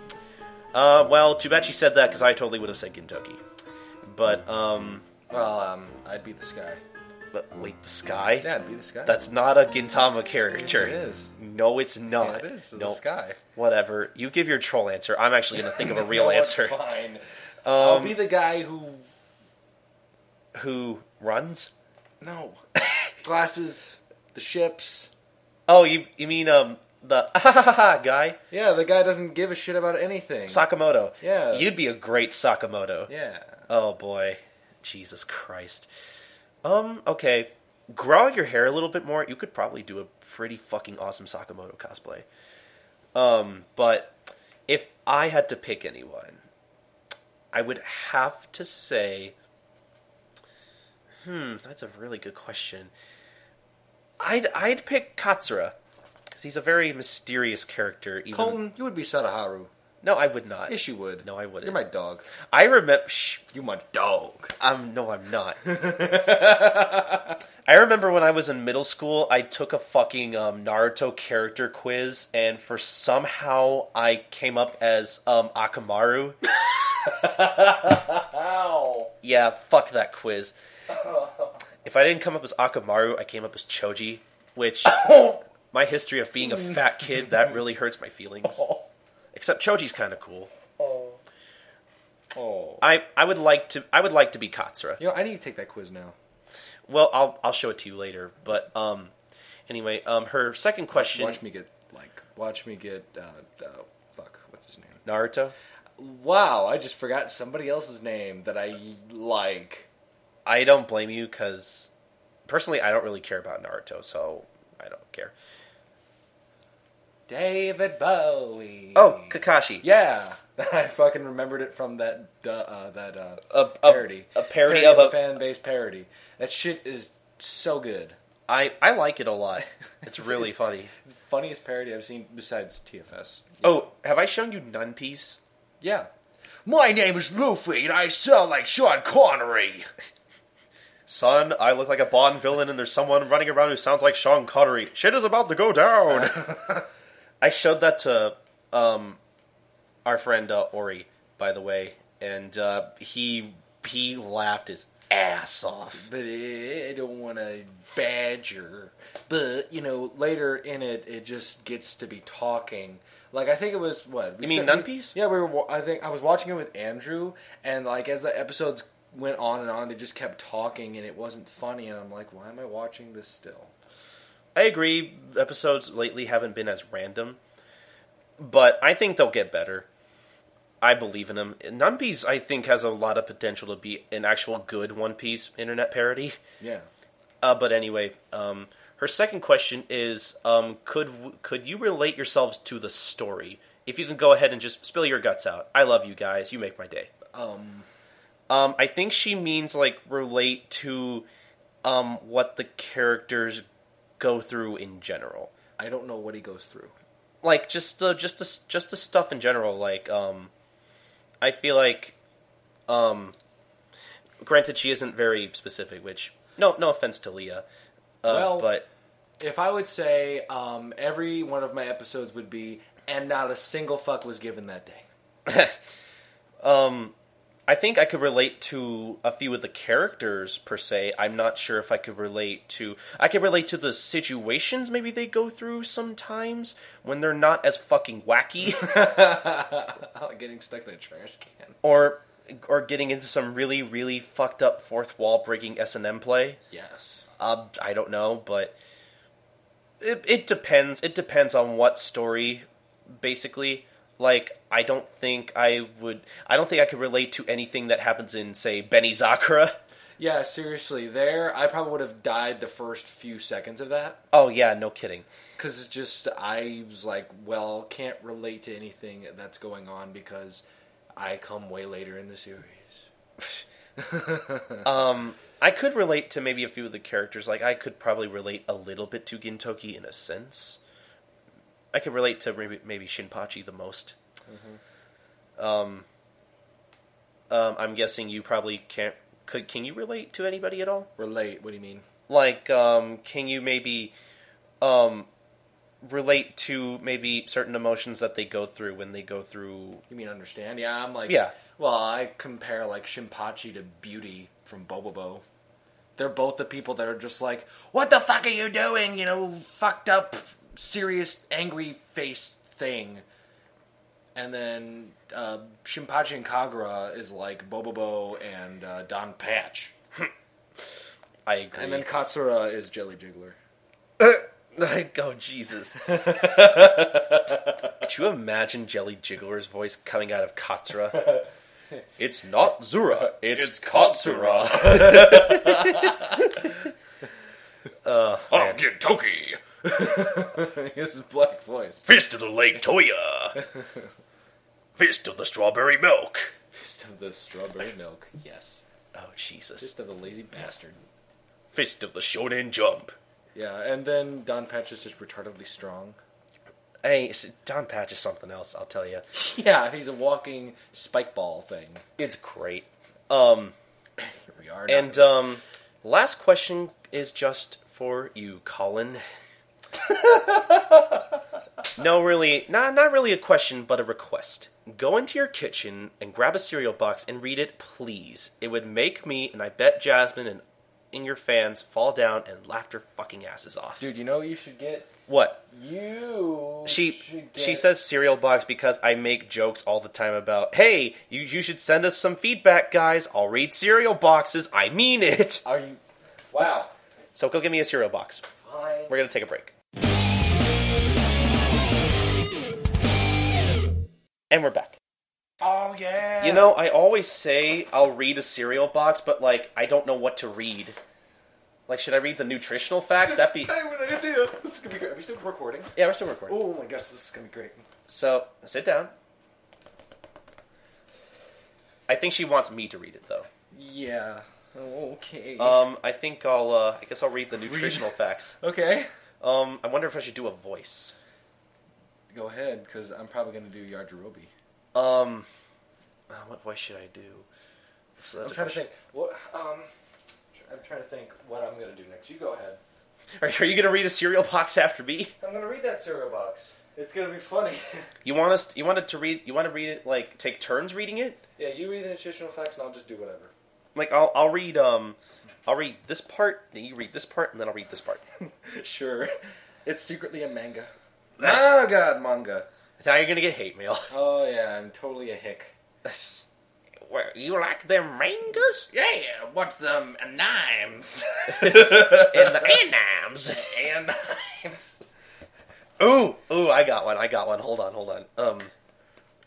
Uh, well, too bad she said that because I totally would have said Gintoki. But um, Well, um, I'd be the sky. but wait, the sky? Yeah, I'd be the sky. That's not a Gintama yes, character. it is. No, it's not. Yeah, it is. The sky. whatever. You give your troll answer. I'm actually going to think of a [LAUGHS] real No, it's answer. Fine. I'll Um, be the guy who. who runs? No. [LAUGHS] Glasses. The ships. Oh, you you mean um the [LAUGHS] guy Yeah, the guy doesn't give a shit about anything. Sakamoto? Yeah. you'd be a great Sakamoto. Yeah. Oh boy, Jesus Christ. Um, okay, grow out your hair a little bit more. You could probably do a pretty fucking awesome Sakamoto cosplay. Um, but if I had to pick anyone, I would have to say, hmm, that's a really good question. I'd I'd pick Katsura because he's a very mysterious character. Even Colton, you would be Sadaharu. no, I would not. Yes, you would. No, I wouldn't. You're my dog. I remember. Shh, You my dog. I'm no, I'm not. [LAUGHS] [LAUGHS] I remember when I was in middle school, I took a fucking um, Naruto character quiz, and for somehow I came up as um, Akamaru. Ow. [LAUGHS] Yeah, fuck that quiz. If I didn't come up as Akamaru, I came up as Choji, which my history of being a fat kid that really hurts my feelings. [LAUGHS] Except Choji's kind of cool. Oh. I I would like to I would like to be Katsura. You know, I need to take that quiz now. Well, I'll I'll show it to you later. But um, anyway, um, her second question. Watch me get like. Watch me get. Uh, uh, fuck. What's his name? Naruto. Wow, I just forgot somebody else's name that I like. I don't blame you because personally, I don't really care about Naruto, so I don't care. David Bowie. Oh, Kakashi. yeah, [LAUGHS] I fucking remembered it from that uh, uh, that uh, A, a parody. a parody, of a. fan based parody. That shit is so good. I I like it a lot. [LAUGHS] It's really It's- funny. Funniest parody I've seen besides TFS. Oh, have I shown you Nun Piece? yeah. My name is Luffy, and I sound like Sean Connery. [LAUGHS] Son, I look like a Bond villain, and there's someone running around who sounds like Sean Connery. Shit is about to go down. I showed that to um, our friend uh, Ori, by the way, and uh, he he laughed his ass off. But I don't want to badger. But you know, later in it, it just gets to be talking. Like I think it was what You mean Nun Piece? Yeah, we were. I think I was watching it with Andrew, and like as the episodes went on and on, they just kept talking, and it wasn't funny. And I'm like, why am I watching this still? I agree. Episodes lately haven't been as random, but I think they'll get better. I believe in them. Nun Piece, I think, has a lot of potential to be an actual good One Piece internet parody. Yeah. Uh, but anyway, um, her second question is: um, Could could you relate yourselves to the story? If you can go ahead and just spill your guts out. I love you guys. You make my day. Um. Um, I think she means like relate to um, what the characters go through in general. I don't know what he goes through. like just the just the just the stuff in general like um i feel like um granted she isn't very specific which no no offense to leah uh, Well- but If I would say um, every one of my episodes would be, and not a single fuck was given that day. [LAUGHS] um i think i could relate to a few of the characters per se i'm not sure if i could relate to i could relate to the situations maybe they go through sometimes when they're not as fucking wacky [LAUGHS] [LAUGHS] Getting stuck in a trash can. or or getting into some really really fucked up fourth wall breaking s&m play Yes. Uh, I don't know, but it it depends. It depends on what story, basically. Like, I don't think I would. I don't think I could relate to anything that happens in, say, Benizakura. Yeah, seriously, there, I probably would have died the first few seconds of that. Oh yeah, no kidding. Because it's just, I was like, well, can't relate to anything that's going on because I come way later in the series. [LAUGHS] Um, I could relate to maybe a few of the characters. Like, I could probably relate a little bit to Gintoki in a sense. I can relate to maybe maybe Shinpachi the most. Um, um, I'm guessing you probably can't. Could can you relate to anybody at all? Relate, what do you mean? Like, um, can you maybe um, relate to maybe certain emotions that they go through when they go through? You mean understand? Yeah, I'm like, Yeah. Well, I compare like Shinpachi to Beauty from Bobobo. They're both the people that are just like, what the fuck are you doing? You know, fucked up, serious, angry face thing. And then uh, Shinpachi and Kagura is like Bobobo and uh, Don Patch. [LAUGHS] I agree. And then Katsura is Jelly Jiggler. [LAUGHS] like, oh Jesus! [LAUGHS] Could you imagine Jelly Jiggler's voice coming out of Katsura? It's not Zura, it's, Katsura. uh, man. Gintoki! [LAUGHS] His black voice. Fist of the Lake Toya. [LAUGHS] Fist of the strawberry milk. Fist of the strawberry milk. Yes. Oh Jesus! Fist of the lazy bastard. Fist of the Shonen Jump. Yeah, and then Don Patch is just retardedly strong. Hey, Don Patch is something else. I'll tell you. [LAUGHS] Yeah, he's a walking spike ball thing. It's great. Um, Here we are. and um, last question is just for you, Colin. [LAUGHS] no, really, not not really a question, but a request. Go into your kitchen and grab a cereal box and read it, please. It would make me and I bet Jasmine and in your fans fall down and laugh their fucking asses off. dude, you know what you should get? What? You She should she says cereal box because I make jokes all the time about hey you you should send us some feedback guys I'll read cereal boxes I mean it Are you? Wow. so go give me a cereal box Fine. we're gonna take a break and we're back Oh yeah. you know I always say I'll read a cereal box but like I don't know what to read like should I read the nutritional facts that be [LAUGHS] I have an idea. This is gonna be great. Are we still recording? yeah we're still recording Oh my gosh, this is gonna be great. so sit down I think she wants me to read it though. Yeah. Okay. Um, I think I'll. Uh, I guess I'll read the nutritional facts. [LAUGHS] okay. Um, I wonder if I should do a voice. Go ahead, because I'm probably going to do Yajirobe. Um, uh, what voice should I do? So I'm trying to think. What? Um, I'm trying to think what I'm going to do next. You go ahead. Are, are you gonna read a cereal box after me? I'm going to read that cereal box. It's going to be funny. [LAUGHS] You want us? You wanted to read? You want to read it like take turns reading it? yeah, you read the nutritional facts, and I'll just do whatever. Like I'll I'll read um, I'll read this part, then you read this part, and then I'll read this part. [LAUGHS] sure. It's secretly a manga. Oh god, manga. now you're gonna get hate mail. [LAUGHS] Oh yeah, I'm totally a hick. Where you like them mangas Yeah, what's them names? and [LAUGHS] the [LAUGHS] anams? and Ooh, ooh, I got one. I got one. Hold on, hold on. Um,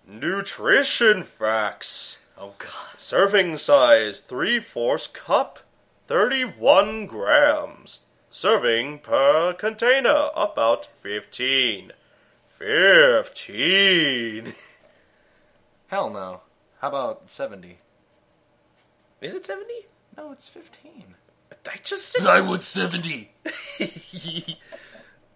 nutrition facts. oh god. Serving size 3 fourths cup, 31 grams. Serving per container, about 15. 15. [LAUGHS] Hell no. How about seventy? Is it 70? No, it's fifteen. I just said. I would 70. [LAUGHS]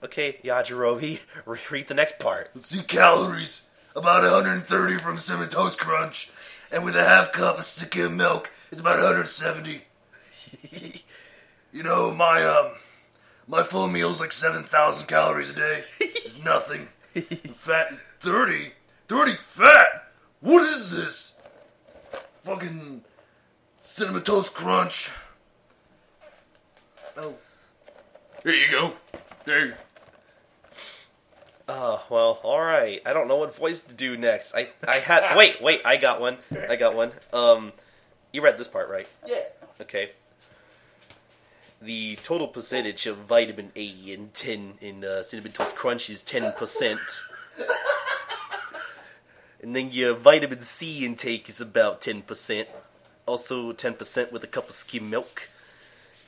okay, Yajirobe, [LAUGHS] re- read the next part. Let's see calories. About 130 from Cinnamon Toast Crunch. And with a half cup of Skim milk, it's about 170. you know, my, um, my full meal is like 7,000 calories a day. It's [LAUGHS] nothing. Fat, 30? 30 fat? What is this? Fucking Cinnamon Toast Crunch. Oh. Here you go. There. Oh, well, alright. I don't know what voice to do next. I, I had. wait, wait, I got one. I got one. Um, you read this part, right? Yeah. Okay. The total percentage of vitamin A in ten in uh, cinnamon toast crunch is ten percent, and then your vitamin C intake is about ten percent. Also, ten percent with a cup of skim milk,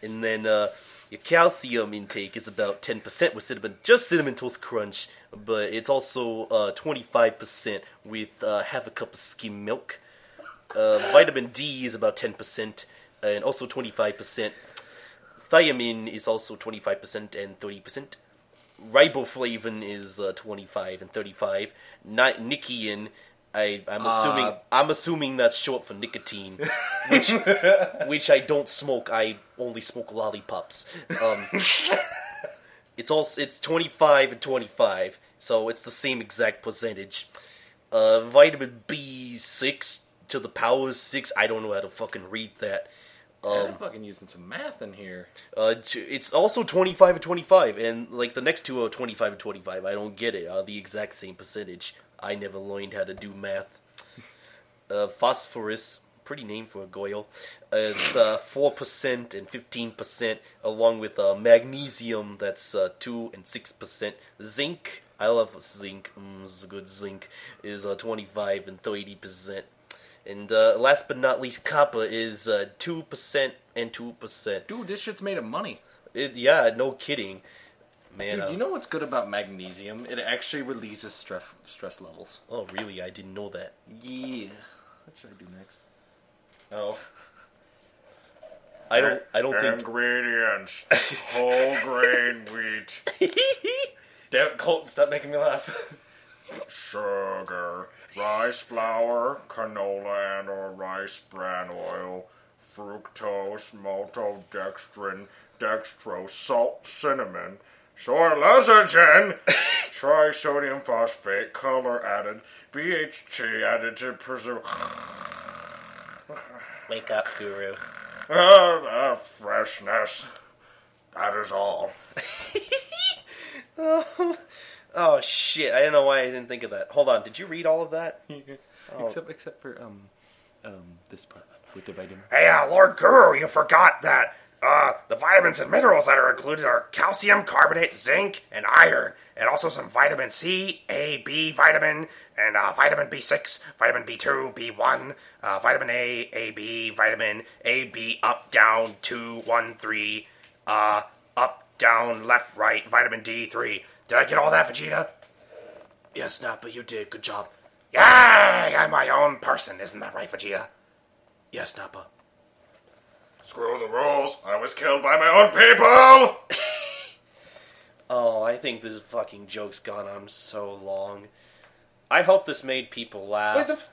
and then uh, your calcium intake is about ten percent with cinnamon, just cinnamon toast crunch, but it's also twenty five percent with uh, half a cup of skim milk. Uh, vitamin D is about 10%, and also 25%. Thiamine is also 25% and 30%. Riboflavin is uh, 25 and 35. Ni- Nikian, I, I'm assuming Uh, I'm assuming that's short for nicotine, [LAUGHS] which which I don't smoke. I only smoke lollipops. Um, [LAUGHS] it's also it's 25 and 25, so it's the same exact percentage. Uh, vitamin B6 to the power six. I don't know how to fucking read that. Um, I'm fucking using some math in here. uh, it's also 25 and 25, and like the next two are 25 and 25. I don't get it. Are the exact same percentage. I never learned how to do math. Uh, phosphorus, pretty name for a goyle. Uh, it's uh, 4% and 15%, along with uh, magnesium, that's uh, 2 and 6%. Zinc, I love zinc, mm, it's good zinc, is uh, 25 and 30%. And uh, last but not least, copper is uh, 2% and 2%. Dude, this shit's made of money. It, yeah, no kidding. Man, Dude, uh, you know what's good about magnesium? It actually releases stress stress levels. Oh, really? I didn't know that. Yeah. What should I do next? Oh. I don't. I don't think. Ingredients: [LAUGHS] whole grain wheat, [LAUGHS] Damn it, Colton! Stop making me laugh. [LAUGHS] sugar, rice flour, canola and or rice bran oil, fructose, maltodextrin, dextrose, salt, cinnamon, soy lecithin, [COUGHS] trisodium phosphate, color added, BHT added to preserve. [SIGHS] Wake up, Guru. Ah, freshness. That is all. [LAUGHS] [LAUGHS] [LAUGHS] Oh shit! I don't know why I didn't think of that. Hold on. Did you read all of that? [LAUGHS] Except except for um um this part with the vitamin. Hey, uh, Lord Guru, you forgot that uh, the vitamins and minerals that are included are calcium carbonate, zinc, and iron, and also some vitamin C, A, B vitamin, and uh, vitamin B6, vitamin B2, B1, uh, vitamin A, A, B, vitamin A, B, up, down, 2, 1, 3, uh, up, down, left, right, vitamin D3. Did I get all that, Vegeta? Yes, Nappa, you did. Good job. Yay! I'm my own person, isn't that right, Vegeta? Yes, Nappa. Screw the rules. I was killed by my own people. [LAUGHS] Oh, I think this fucking joke's gone on so long. I hope this made people laugh. Wait, the, f-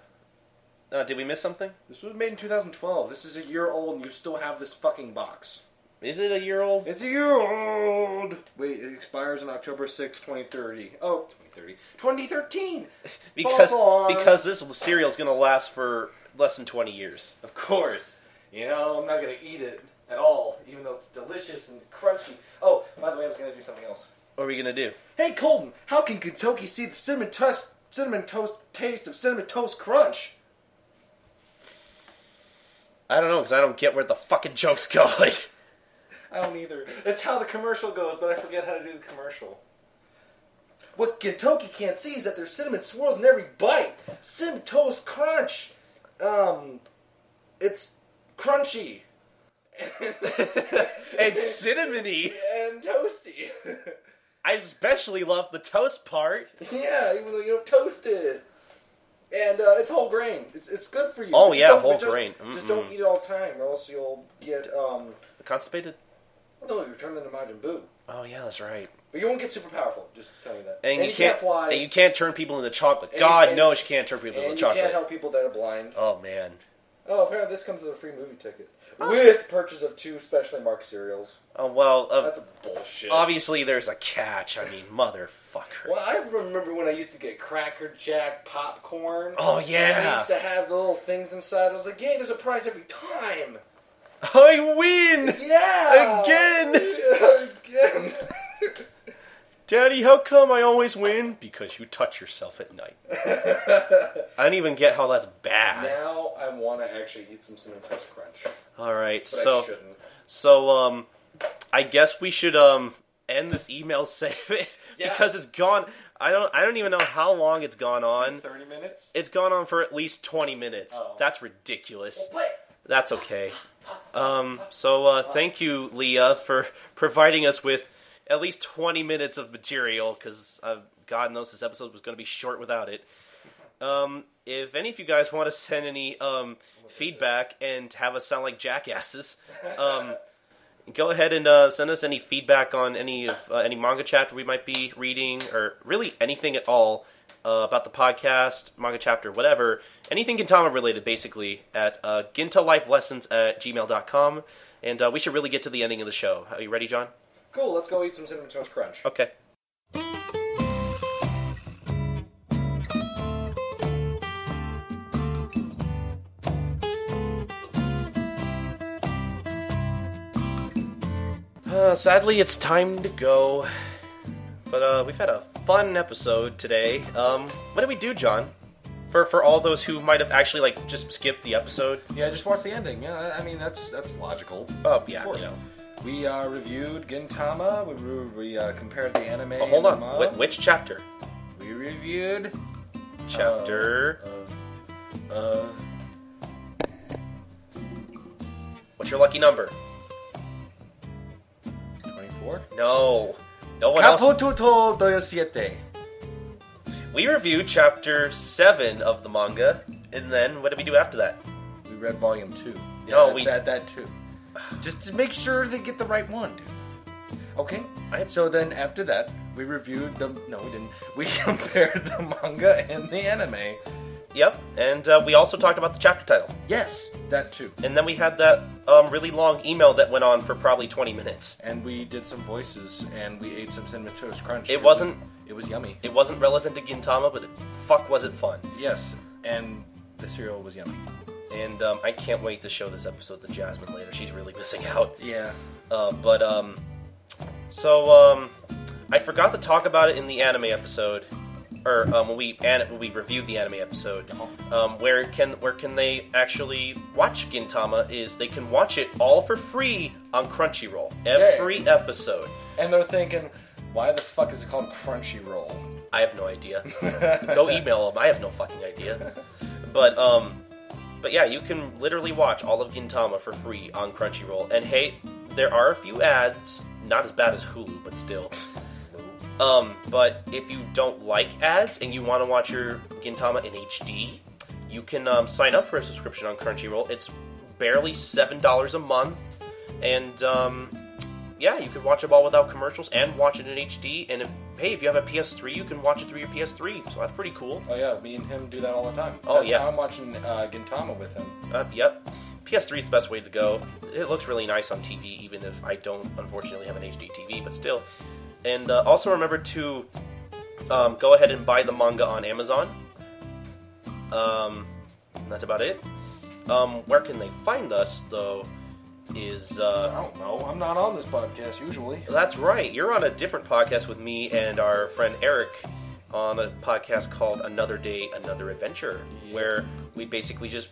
uh, did we miss something? this was made in 2012. This is a year old, and you still have this fucking box. Is it a year old? It's a year old. Wait, it expires on October 6, 2030. Oh, 2030. 2013. [LAUGHS] Because because this cereal's gonna last for less than twenty years. Of course. You know, I'm not going to eat it at all, even though it's delicious and crunchy. Oh, by the way, I was going to do something else. What are we gonna do? Hey, Colton, how can Kentucky see the cinnamon toast, cinnamon toast taste of cinnamon toast crunch? I don't know because I don't get where the fucking joke's [LAUGHS] going. I don't either. That's how the commercial goes, but I forget how to do the commercial. What Kentucky can't see is that there's cinnamon swirls in every bite. Cinnamon toast crunch. Um, it's crunchy [LAUGHS] it's cinnamony. and toasty. I especially love the toast part. yeah, even though you don't toast it. And uh, it's whole grain. It's it's good for you. Oh, Just yeah, whole just- grain. Just Mm-mm. don't eat it all the time, or else you'll get um. Constipated? No, you're turning into Majin Buu. Oh yeah, that's right. But you won't get super powerful. Just telling you that. And, you, can't, fly. And you can't turn people into chocolate. And God can't- knows you can't turn people and into you chocolate. can't help people that are blind. Oh man. Oh, apparently this comes with a free movie ticket Oh, with purchase of two specially marked cereals. Oh well. Uh, That's a bullshit. obviously, there's a catch. I mean, motherfucker. Well, I remember when I used to get Cracker Jack popcorn. Oh, And I yeah. used to have the little things inside. I was like, "Yay! There's a prize every time." I win, Yeah. Again. Again. Daddy. How come I always win? Because you touch yourself at night. I don't even get how that's bad. now I want to actually eat some cinnamon toast crunch, All right, but so I so um, I guess we should um end this email [LAUGHS] save it Yeah. because it's gone. I don't I don't even know how long it's gone on. Thirty minutes. It's gone on for at least twenty minutes. Oh. That's ridiculous. Play. That's okay. Um, so uh, thank you, Leah, for providing us with at least 20 minutes of material, because uh, God knows this episode was going to be short without it. Um, if any of you guys want to send any um, feedback and have us sound like jackasses, um, go ahead and uh, send us any feedback on any of uh, any manga chapter we might be reading, or really anything at all uh, about the podcast, manga chapter, whatever, anything Gintama related, basically, at uh, gintalifelessons at gmail.com. And uh, we should really get to the ending of the show. Are you ready, Jon? Cool. Let's go eat some cinnamon toast crunch. Okay. Uh, sadly, it's time to go. But uh, we've had a fun episode today. Um, what did we do, Jon? For for all those who might have actually like just skipped the episode. Yeah, just watch the ending. Yeah, I mean that's that's logical. Oh yeah, Of course. you know. We uh, reviewed Gintama. We, re- we uh, compared the anime. But hold on. Wh- which chapter? We reviewed Chapter. Uh, uh, What's your lucky number? twenty-four. No. No one else. Capotuto doyo siete. We reviewed chapter 7 of the manga, and then what did we do after that? We read volume two. Yeah, No, that, we- that that too. Just to make sure they get the right one, dude. Okay. I- So then after that, we reviewed the. No, we didn't. We [LAUGHS] compared the manga and the anime. Yep, and uh, we also talked about the chapter title. Yes, that too. And then we had that um, really long email that went on for probably 20 minutes. And we did some voices, and we ate some cinnamon toast crunch. It wasn't- Was, it was yummy. It wasn't relevant to Gintama, but it, fuck was it fun. Yes, and the cereal was yummy. And um, I can't wait to show this episode to Jasmine later. She's really missing out. Yeah. Uh, but um, so um, I forgot to talk about it in the anime episode, or um, when we an- when we reviewed the anime episode. Um, where can where can they actually watch Gintama? Is they can watch it all for free on Crunchyroll. Every episode. And they're thinking, why the fuck is it called Crunchyroll? I have no idea. [LAUGHS] Go email them. I have no fucking idea. But um, but yeah, you can literally watch all of Gintama for free on Crunchyroll. And hey, there are a few ads, not as bad as Hulu, but still. [LAUGHS] Um, but if you don't like ads and you want to watch your Gintama in HD, you can um, sign up for a subscription on Crunchyroll. It's barely seven dollars a month, and um, yeah, you can watch it all without commercials and watch it in HD. And if hey, if you have a PS3, you can watch it through your PS3. So that's pretty cool. Oh yeah, me and him do that all the time. Oh, That's yeah. I'm watching uh, Gintama with him. Uh, yep. PS3 is the best way to go. It looks really nice on TV, even if I don't unfortunately have an HD TV, but still. And uh, also remember to um, go ahead and buy the manga on Amazon. Um, that's about it. Um, where can they find us, though? Is I uh, don't know. I'm not on this podcast usually. that's right. You're on a different podcast with me and our friend Eric on a podcast called Another Day, Another Adventure, where we basically just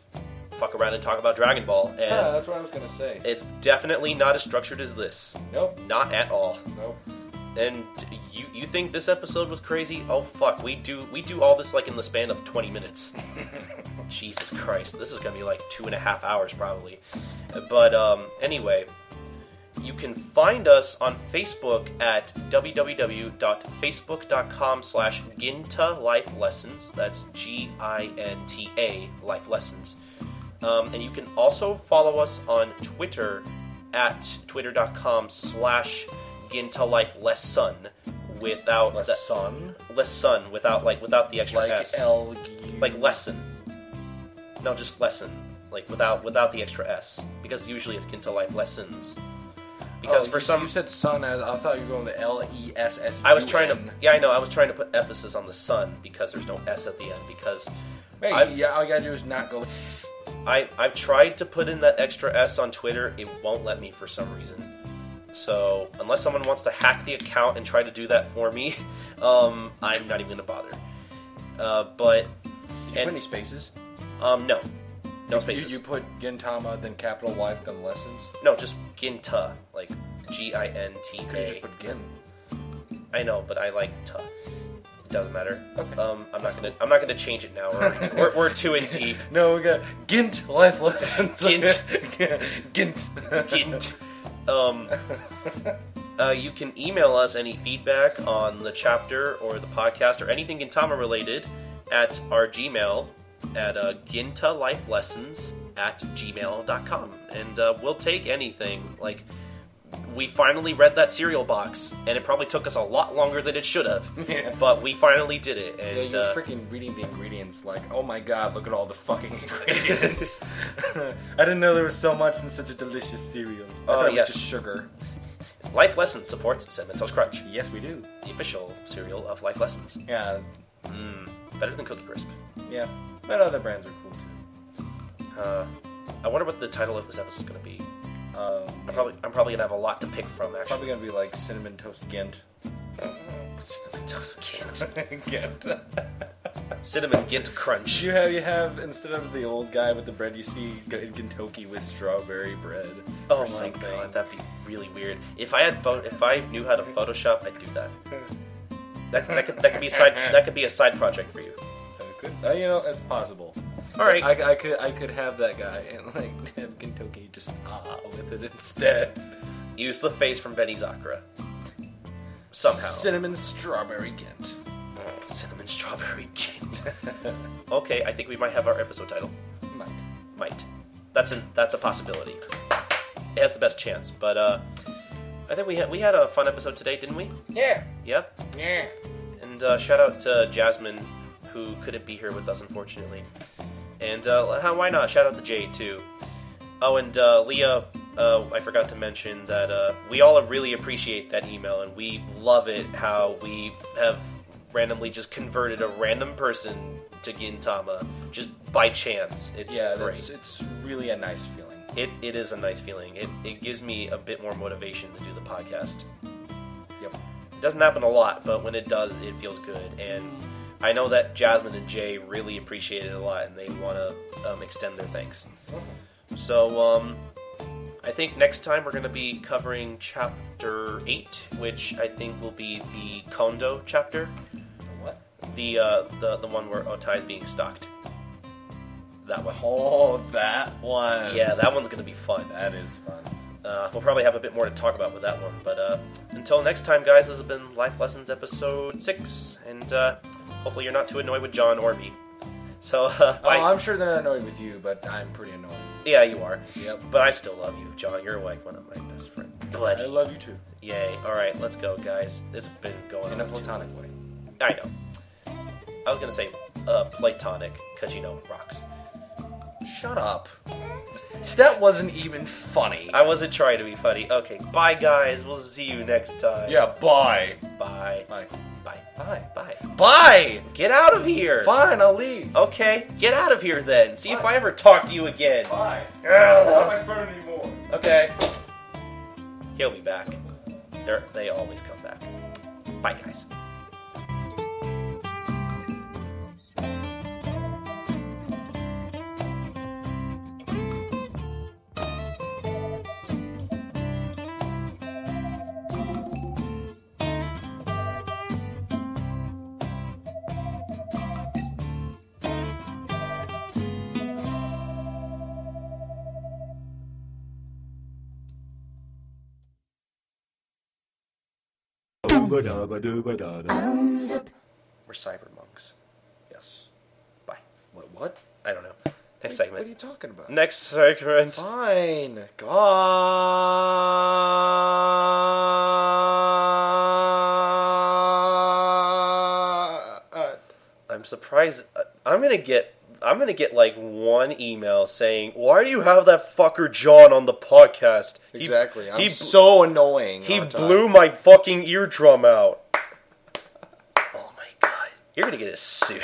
fuck around and talk about Dragon Ball. And Yeah, that's what I was gonna say. it's definitely not as structured as this. Nope. Not at all. Nope. And you you think this episode was crazy? Oh fuck, we do we do all this like in the span of 20 minutes. [LAUGHS] Jesus Christ, this is gonna be like two and a half hours probably. But um, anyway, you can find us on Facebook at www.facebook.com slash Ginta Life Lessons. That's G-I-N-T-A Life Lessons. Um, and you can also follow us on Twitter at twitter.com slash Ginta Life sun without Less the, sun. lesson without like without the extra Like s L. like lesson. No, just lesson. Like without without the extra s because usually it's Ginta Life Lessons. Because Oh, for you, some you said sun. As, I thought you were going with L E S S. I was trying to yeah I know I was trying to put emphasis on the sun because there's no s at the end because Hey, I've- yeah, all you gotta do is not go. I I've tried to put in that extra s on Twitter it won't let me for some reason. So unless someone wants to hack the account and try to do that for me, [LAUGHS] um, I'm not even gonna bother. Uh, but Did you put And- any spaces? um, no, no You, spaces. you put Gintama, then capital Life, then lessons. No, just Ginta, like G I N T A. You just put Gin. I know, but I like ta. It doesn't matter. Okay. Um, I'm not gonna. I'm not gonna change it now. We're, already- we're, we're too in deep. [LAUGHS] No, we got Gint Life Lessons. Gint. [LAUGHS] Gint. Gint. Um, [LAUGHS] uh, you can email us any feedback on the chapter or the podcast or anything Gintama related at our Gmail at uh, gintalifelessons at gmail.com. And uh, we'll take anything. Like, we finally read that cereal box, and it probably took us a lot longer than it should have. [LAUGHS] Yeah. But we finally did it. Yeah, And you're uh, freaking reading the ingredients like, oh my god, look at all the fucking [LAUGHS] ingredients. [LAUGHS] I didn't know there was so much in such a delicious cereal. I Oh, thought it was yes. just sugar. Life Lessons supports Toast Crunch, Yes, we do. the official cereal of Life Lessons. Yeah, Mm, better than Cookie Crisp. yeah. But other brands are cool too. Uh, I wonder what the title of this episode is going to be. Um, I'm probably I'm probably gonna have a lot to pick from. Actually, probably gonna be like cinnamon toast Gint. [LAUGHS] cinnamon toast Gint, [LAUGHS] Gint. [LAUGHS] cinnamon Gint Crunch. you have you have instead of the old guy with the bread, you see in Gintoki with strawberry bread. Oh my something. god, that'd be really weird. If I had pho- if I knew how to Photoshop, I'd do that. That, that could that could be a side that could be a side project for you. That could- uh, you know, it's possible. [LAUGHS] All right, I, I could I could have that guy and like have Gintoki just ah with it instead. use the face from Benizakura. Somehow, Cinnamon strawberry Gint. Mm, cinnamon strawberry Gint. [LAUGHS] okay, I think we might have our episode title. Might. Might. That's a that's a possibility. It has the best chance, but uh, I think we had we had a fun episode today, didn't we? Yeah. Yep. Yeah. And uh, shout out to Jasmine, who couldn't be here with us, unfortunately. And uh, why not? Shout out to Jade too. Oh, and uh, Leah, uh, I forgot to mention that uh, we all really appreciate that email, and we love it how we have randomly just converted a random person to Gintama just by chance. It's Yeah, great. that's, it's really a nice feeling. It, it is a nice feeling. It, it gives me a bit more motivation to do the podcast. Yep. It doesn't happen a lot, but when it does, it feels good. And I know that Jasmine and Jay really appreciate it a lot, and they want to um, extend their thanks. So, um, I think next time we're going to be covering chapter 8, which I think will be the Kondo chapter. What? The, uh, the, the one where Otae is being stalked. That one. Oh, that one. Yeah, that one's going to be fun. That is fun. Uh, we'll probably have a bit more to talk about with that one. But uh, until next time, guys, this has been Life Lessons episode 6. And uh, hopefully you're not too annoyed with Jon or me. So, uh, Oh. I'm sure they're not annoyed with you, but I'm pretty annoyed. yeah, you are. Yep. But I still love you, Jon. You're like one of my best friends. Buddy. I love you too. Yay. All right, let's go, guys. It's been going In a platonic way. I know. I was gonna say uh, platonic because you know rocks. Shut up. That wasn't even funny. I wasn't trying to be funny. Okay, bye, guys. We'll see you next time. yeah, bye. Bye. Bye. Bye. Bye. Bye. Bye! Get out of here. Fine, I'll leave. Okay, get out of here then. See if I ever talk to you again. Bye. Not my friend anymore. Okay. He'll be back. They're, they always come back. Bye, guys. We're cyber monks. Yes. Bye. What? What? I don't know. Next segment. What are you talking about? Next segment. Fine. God. I'm surprised. uh, I'm gonna get. I'm gonna get like one email saying, "Why do you have that fucker Jon on the podcast?" He- Exactly. I'm he, so annoying. he blew my fucking eardrum out. oh my god! You're gonna get us sued.